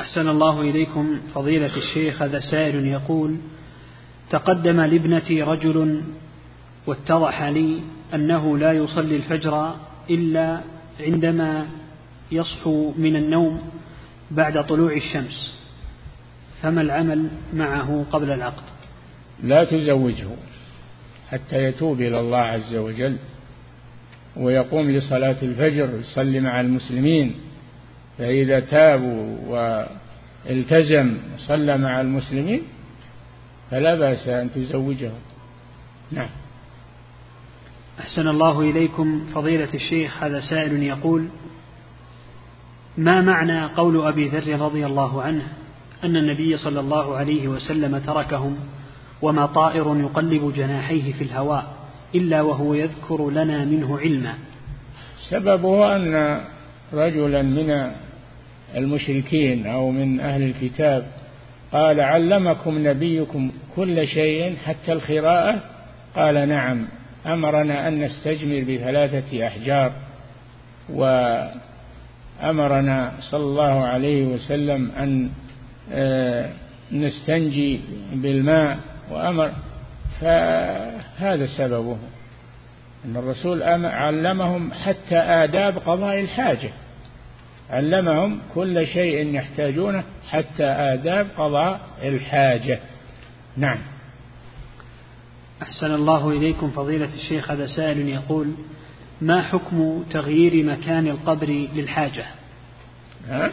أحسن الله إليكم فضيلة الشيخ هذا سائل يقول تقدم لابنتي رجل واتضح لي أنه لا يصلي الفجر إلا عندما يصحو من النوم بعد طلوع الشمس. فما العمل معه قبل العقد؟ لا تزوجه حتى يتوب إلى الله عز وجل ويقوم لصلاة الفجر يصلي مع المسلمين. فإذا تابوا والتزم صلى مع المسلمين فلا بأس أن تزوجه نعم. أحسن الله إليكم فضيلة الشيخ هذا سائل يقول ما معنى قول أبي ذر رضي الله عنه أن النبي صلى الله عليه وسلم تركهم وما طائر يقلب جناحيه في الهواء إلا وهو يذكر لنا منه علما؟ سببه أن رجلا من المشركين أو من أهل الكتاب قال علمكم نبيكم كل شيء حتى الخراءة؟ قال نعم. أمرنا أن نستجمر بثلاثة أحجار. وأمرنا صلى الله عليه وسلم أن آه، نستنجي بالماء. وأمر فهذا سببه. أن الرسول علمهم حتى آداب قضاء الحاجة. علمهم كل شيء يحتاجونه حتى آداب قضاء الحاجة. نعم. أحسن الله إليكم فضيلة الشيخ هذا سائل يقول ما حكم تغيير مكان القبر للحاجة؟ ها؟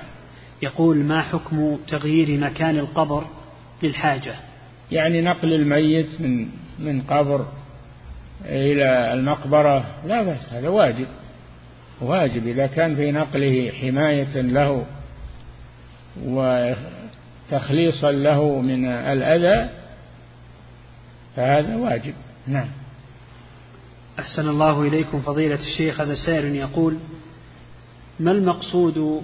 يقول ما حكم تغيير مكان القبر للحاجة؟ يعني نقل الميت من من قبر إلى المقبرة لا بأس هذا واجب. واجب إذا كان في نقله حماية له وتخليصا له من الأذى فهذا واجب. نعم. أحسن الله إليكم فضيلة الشيخ هذا سائل يقول ما المقصود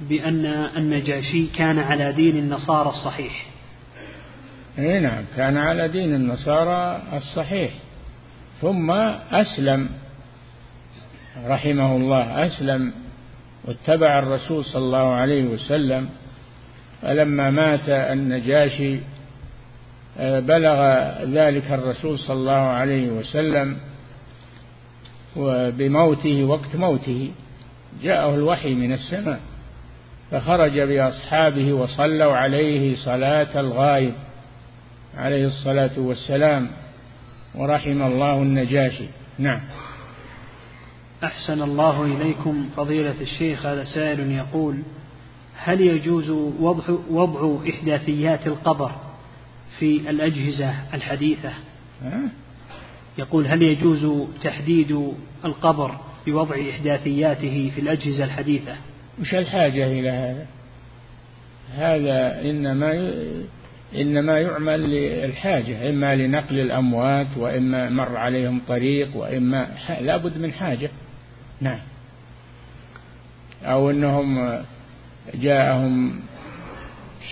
بأن النجاشي كان على دين النصارى الصحيح؟ نعم كان على دين النصارى الصحيح ثم أسلم. رحمه الله أسلم واتبع الرسول صلى الله عليه وسلم. فلما مات النجاشي آه، بلغ ذلك الرسول صلى الله عليه وسلم وبموته وقت موته جاءه الوحي من السماء فخرج بأصحابه وصلوا عليه صلاة الغائب عليه الصلاة والسلام ورحم الله النجاشي. نعم. أحسن الله إليكم فضيلة الشيخ هذا سائل يقول هل يجوز وضع, وضع إحداثيات القبر في الأجهزة الحديثة؟ يقول هل يجوز تحديد القبر بوضع إحداثياته في الأجهزة الحديثة؟ مش الحاجة إلى هذا؟ هذا إنما إنما يعمل للحاجة إما لنقل الأموات وإما مر عليهم طريق وإما لابد من حاجة. نعم. أو أنهم جاءهم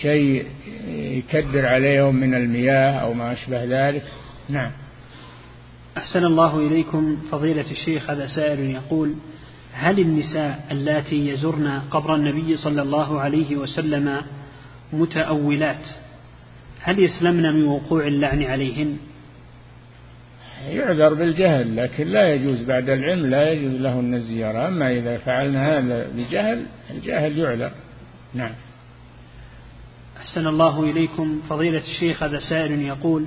شيء يكدر عليهم من المياه أو ما أشبه ذلك. نعم. أحسن الله إليكم فضيلة الشيخ هذا سائل يقول هل النساء اللاتي يزرن قبر النبي صلى الله عليه وسلم متأولات هل يسلمن من وقوع اللعن عليهن؟ يعذر بالجهل لكن لا يجوز بعد العلم لا يجوز لهن الزيارة أما إذا فعلنا هذا بجهل الجاهل يعذر. نعم. أحسن الله إليكم. فضيلة الشيخ هذا سائل يقول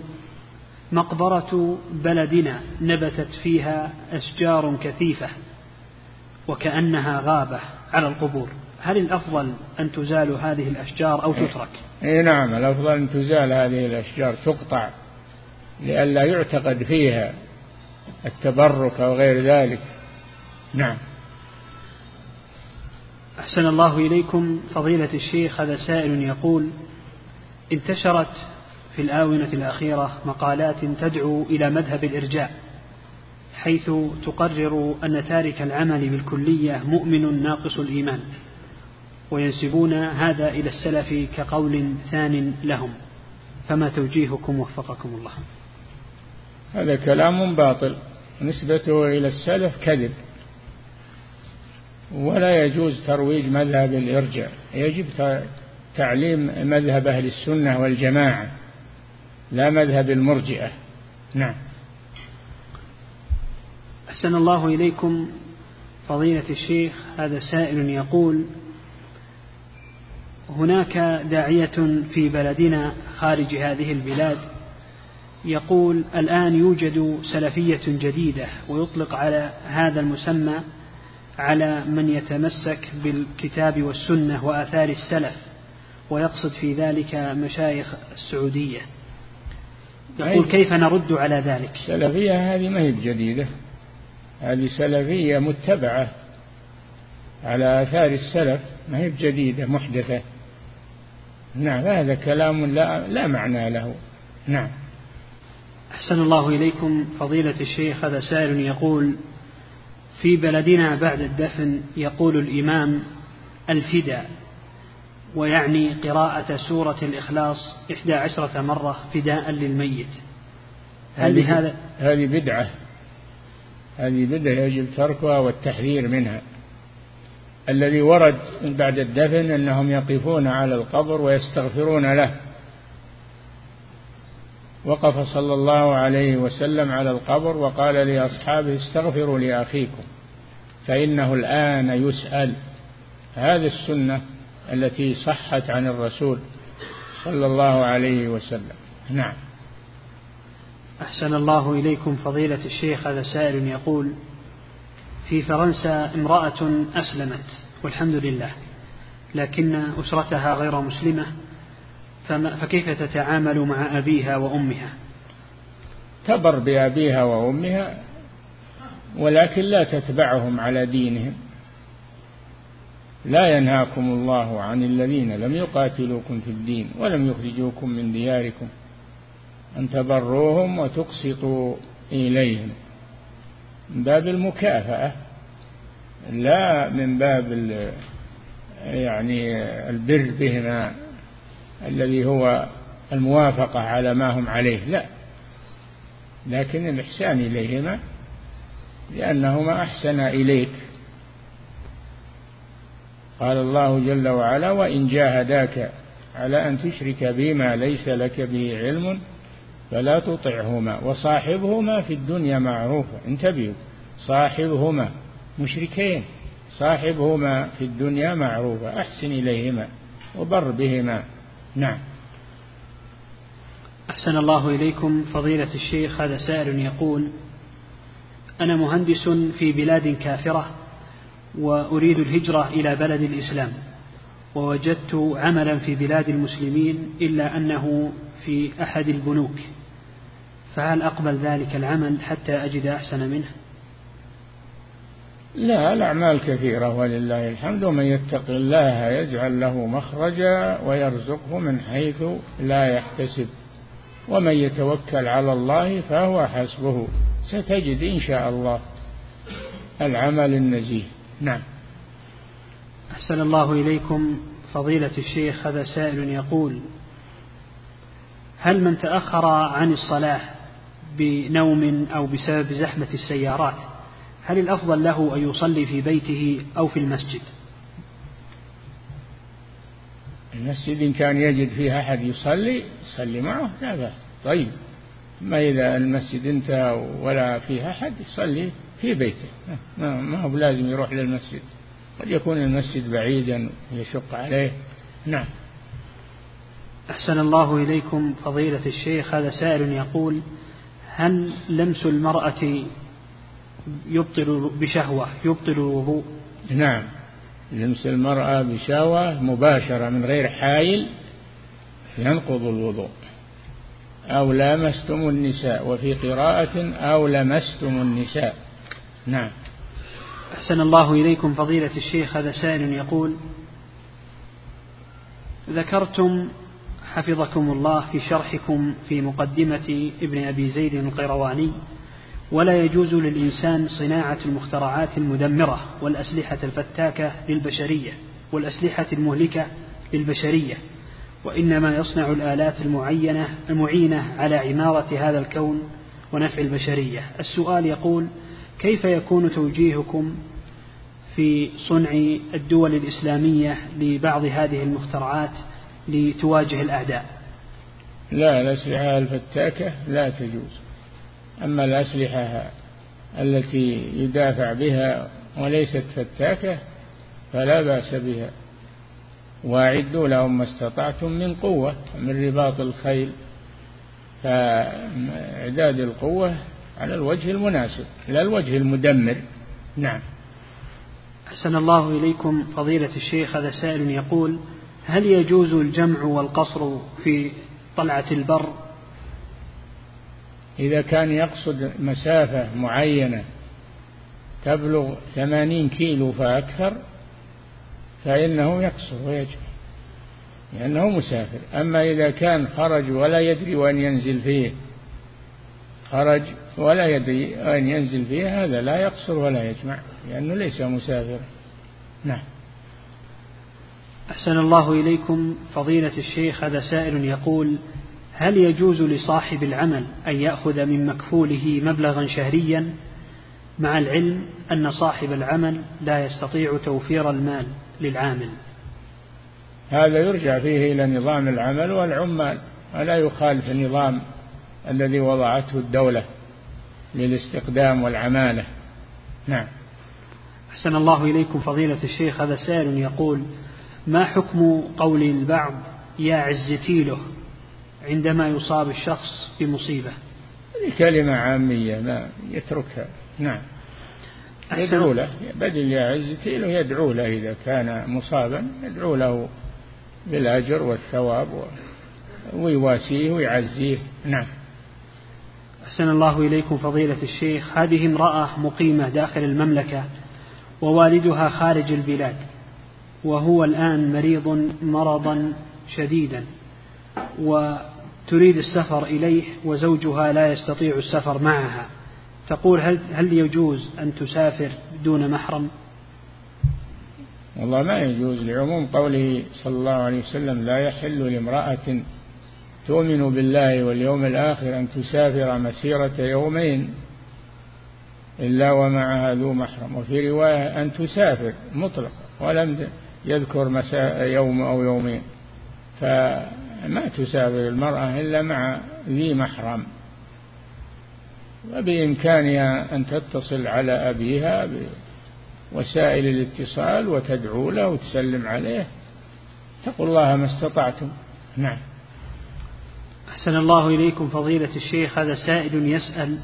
مقبرة بلدنا نبتت فيها أشجار كثيفة وكأنها غابة على القبور. هل الأفضل أن تزال هذه الأشجار أو تترك؟ إيه نعم. الأفضل أن تزال هذه الأشجار تقطع. لئلا يعتقد فيها التبرك أو غير ذلك. نعم. أحسن الله إليكم. فضيلة الشيخ هذا سائل يقول انتشرت في الآونة الأخيرة مقالات تدعو إلى مذهب الإرجاء حيث تقرر أن تارك العمل بالكلية مؤمن ناقص الإيمان وينسبون هذا إلى السلف كقول ثان لهم. فما توجيهكم وفقكم الله؟ هذا كلام باطل. نسبته إلى السلف كذب. ولا يجوز ترويج مذهب الإرجاء. يجب تعليم مذهب أهل السنة والجماعة لا مذهب المرجئة. نعم. أحسن الله إليكم فضيلة الشيخ. هذا سائل يقول هناك داعية في بلدنا خارج هذه البلاد يقول الآن يوجد سلفية جديدة ويطلق على هذا المسمى على من يتمسك بالكتاب والسنة وآثار السلف ويقصد في ذلك مشايخ السعودية. يقول كيف نرد على ذلك؟ السلفية هذه ما هي بجديدة. هذه سلفية متبعة على آثار السلف ما هي بجديدة محدثة. نعم هذا كلام لا, لا معنى له. نعم. أحسن الله إليكم فضيلة الشيخ. هذا سائل يقول في بلدنا بعد الدفن يقول الإمام الفداء ويعني قراءة سورة الإخلاص إحدى عشرة مرة فداء للميت. هل هذا هذه بدعة. هذه بدعة يجب تركها والتحذير منها. الذي ورد بعد الدفن أنهم يقفون على القبر ويستغفرون له. وقف صلى الله عليه وسلم على القبر وقال لأصحابه استغفروا لأخيكم فإنه الآن يسأل. هذه السنة التي صحت عن الرسول صلى الله عليه وسلم. نعم. أحسن الله إليكم فضيلة الشيخ هذا سائل يقول في فرنسا امرأة أسلمت والحمد لله لكن أسرتها غير مسلمة فكيف تتعامل مع أبيها وأمها؟ تبر بأبيها وأمها ولكن لا تتبعهم على دينهم. لا ينهاكم الله عن الذين لم يقاتلوكم في الدين ولم يخرجوكم من دياركم أن تبروهم وتقسطوا إليهم. من باب المكافأة لا من باب يعني البر بهما. الذي هو الموافقة على ما هم عليه لا. لكن الإحسان إليهما لأنهما أحسن إليك. قال الله جل وعلا وإن جاهداك على أن تشرك بما ليس لك به علم فلا تطعهما وصاحبهما في الدنيا معروفا انتبهوا. صاحبهما مشركين صاحبهما في الدنيا معروفا أحسن إليهما وبر بهما. نعم. أحسن الله إليكم فضيلة الشيخ هذا سائل يقول أنا مهندس في بلاد كافرة وأريد الهجرة إلى بلد الإسلام ووجدت عملا في بلاد المسلمين إلا أنه في أحد البنوك فهل أقبل ذلك العمل حتى أجد أحسن منه؟ لا الأعمال كثيرة ولله الحمد ومن يتق الله يجعل له مخرجا ويرزقه من حيث لا يحتسب. ومن يتوكل على الله فهو حسبه. ستجد إن شاء الله العمل النزيه. نعم. أحسن الله إليكم فضيلة الشيخ هذا سائل يقول هل من تأخر عن الصلاة بنوم أو بسبب زحمة السيارات؟ هل الأفضل له أن يصلي في بيته أو في المسجد؟ المسجد إن كان يجد فيه أحد يصلي يصلي معه لا بأس. طيب. ما إذا المسجد انتهى ولا فيه أحد يصلي في بيته. ما هو لازم يروح للمسجد. قد يكون المسجد بعيدا يشق عليه. نعم. أحسن الله إليكم فضيلة الشيخ. هذا سائل يقول هل لمس المرأة يبطل بشهوة يبطل الوضوء نعم لمس المرأة بشهوة مباشرة من غير حايل ينقض الوضوء. أو لامستم النساء وفي قراءة أو لمستم النساء. نعم. أحسن الله إليكم فضيلة الشيخ هذا سائل يقول ذكرتم حفظكم الله في شرحكم في مقدمة ابن أبي زيد القيرواني ولا يجوز للإنسان صناعة المخترعات المدمرة والأسلحة الفتاكة للبشرية والأسلحة المهلكة للبشرية وإنما يصنع الآلات المعينة المعينة على عمارة هذا الكون ونفع البشرية. السؤال يقول كيف يكون توجيهكم في صنع الدول الإسلامية لبعض هذه المخترعات لتواجه الأعداء؟ لا الأسلحة الفتاكة لا تجوز. أما الأسلحة التي يدافع بها وليست فتاكة فلا بأس بها. وأعدوا لهم ما استطعتم من قوة من رباط الخيل. فإعداد القوة على الوجه المناسب لا الوجه المدمر. نعم. أحسن الله إليكم فضيلة الشيخ هذا سائل يقول هل يجوز الجمع والقصر في طلعة البر إذا كان يقصد مسافة معينة تبلغ ثمانين كيلو فأكثر فإنه يقصر ويجمع لأنه مسافر. أما إذا كان خرج ولا يدري وين ينزل فيه خرج ولا يدري وين ينزل فيه هذا لا يقصر ولا يجمع لأنه ليس مسافرا. نعم. أحسن الله إليكم. فضيلة الشيخ هذا سائل يقول هل يجوز لصاحب العمل أن يأخذ من مكفوله مبلغا شهريا مع العلم أن صاحب العمل لا يستطيع توفير المال للعامل؟ هذا يرجع فيه إلى نظام العمل والعمال ولا يخالف النظام الذي وضعته الدولة للاستقدام والعمالة نعم. أحسن الله إليكم فضيلة الشيخ. هذا سائل يقول ما حكم قول البعض يا عزتي له عندما يصاب الشخص بمصيبة. هذه كلمة عامية ما يتركها. نعم. يدعو له. بدل يا عزتي له يدعو له إذا كان مصابا يدعو له بالأجر والثواب ويواسيه ويعزيه. نعم. أحسن الله إليكم فضيلة الشيخ. هذه امرأة مقيمة داخل المملكة ووالدها خارج البلاد وهو الآن مريض مرضا شديدا وتريد السفر إليه وزوجها لا يستطيع السفر معها. تقول هل, هل يجوز أن تسافر دون محرم؟ والله ما يجوز. لعموم قوله صلى الله عليه وسلم لا يحل لامرأة تؤمن بالله واليوم الآخر أن تسافر مسيرة يومين إلا ومعها ذو محرم. وفي رواية أن تسافر مطلق ولم يذكر مساء يوم أو يومين. فما تسافر المرأة إلا مع ذي محرم. وبإمكانها أن تتصل على أبيها بوسائل الاتصال وتدعو له وتسلم عليه. اتقوا الله ما استطعتم. نعم. أحسن الله إليكم فضيلة الشيخ. هذا سائل يسأل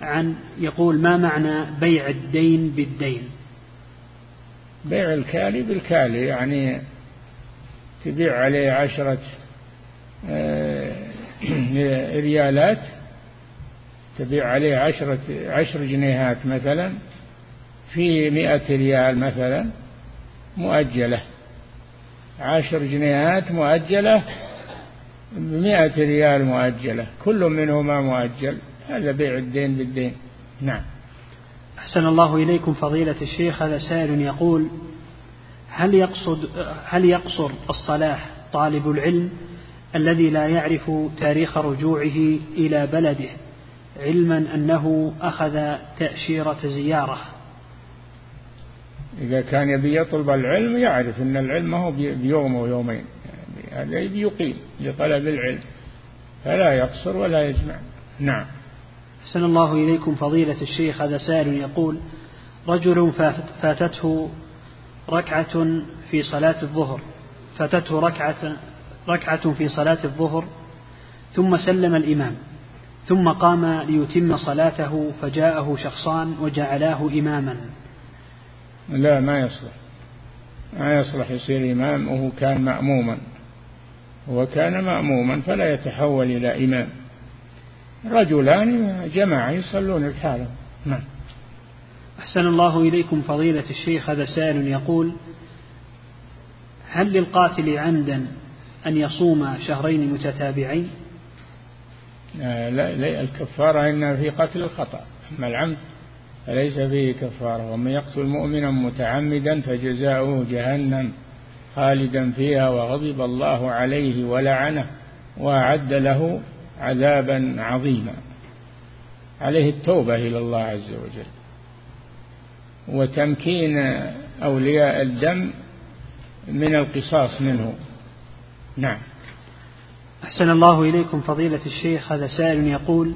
عن يقول ما معنى بيع الدين بالدين؟ بيع الكالي بالكالي يعني تبيع عليه عشرة ريالات تبيع عليه عشرة عشر جنيهات مثلا في مئة ريال مثلا مؤجلة. عشر جنيهات مؤجلة بمئة ريال مؤجلة. كل منهما مؤجل. هذا بيع الدين بالدين. نعم. أحسن الله إليكم فضيلة الشيخ. هذا سائل يقول هل يقصد هل يقصر الصلاح طالب العلم الذي لا يعرف تاريخ رجوعه إلى بلده علما أنه أخذ تأشيرة زيارة. إذا كان يبي يطلب العلم يعرف أن العلم هو بيوم أو يومين هذا يعني يقيم لطلب العلم فلا يقصر ولا يجمع. نعم. أحسن الله إليكم فضيلة الشيخ هذا سائل يقول رجل فاتته ركعة في صلاة الظهر فاتته ركعة ركعة في صلاة الظهر ثم سلم الإمام ثم قام ليتم صلاته فجاءه شخصان وجعلاه إماما. لا ما يصلح. ما يصلح يصير إمام وهو كان مأموما. هو كان مأموما فلا يتحول إلى إمام. رجلان جماعة يصلون بحالهم نعم. أحسن الله إليكم فضيلة الشيخ هذا سائل يقول هل للقاتل عمدا أن يصوم شهرين متتابعين؟ لا, لا الكفارة إنها في قتل الخطأ. أما العمد فليس فيه كفارة. ومن يقتل مؤمنا متعمدا فجزاؤه جهنم خالدا فيها وغضب الله عليه ولعنه وأعد له عذابا عظيما. عليه التوبة إلى الله عز وجل. وتمكين أولياء الدم من القصاص منه. نعم. أحسن الله إليكم فضيلة الشيخ هذا سائل يقول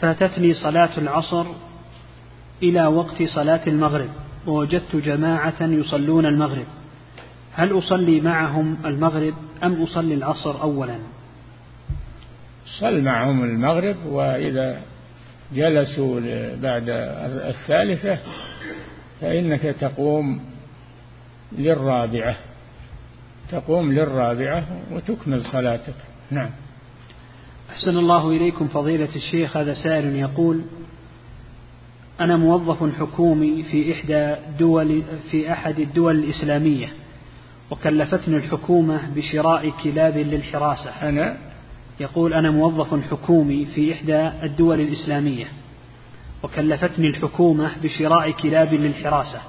فاتتني صلاة العصر إلى وقت صلاة المغرب ووجدت جماعة يصلون المغرب. هل أصلي معهم المغرب أم أصلي العصر أولا؟ صل معهم المغرب وإذا جلسوا بعد الثالثة فإنك تقوم للرابعة. تقوم للرابعة وتكمل صلاتك. نعم. أحسن الله إليكم فضيلة الشيخ هذا سائل يقول أنا موظف حكومي في إحدى دول في أحد الدول الإسلامية وكلفتني الحكومة بشراء كلاب للحراسة. أنا؟ يقول أنا موظف حكومي في إحدى الدول الإسلامية وكلفتني الحكومة بشراء كلاب للحراسة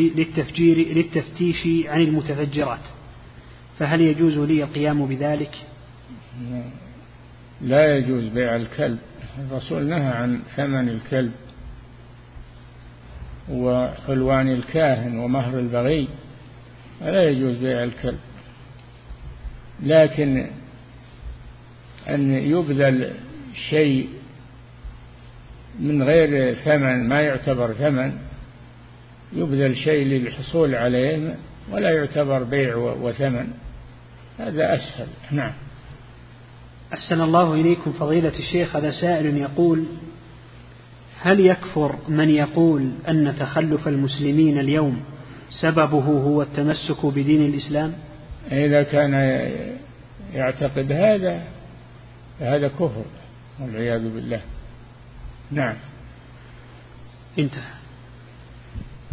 للتفجير للتفتيش عن المتفجرات. فهل يجوز لي القيام بذلك؟ لا يجوز بيع الكلب. الرسول نهى عن ثمن الكلب وحلوان الكاهن ومهر البغي. لا يجوز بيع الكلب. لكن أن يبذل شيء من غير ثمن ما يعتبر ثمن يبذل شيء للحصول عليه ولا يعتبر بيع وثمن. هذا أسهل. نعم. أحسن الله إليكم فضيلة الشيخ هذا سائل يقول هل يكفر من يقول أن تخلف المسلمين اليوم سببه هو التمسك بدين الإسلام؟ إذا كان يعتقد هذا فهذا كفر والعياذ بالله. نعم. انتهى.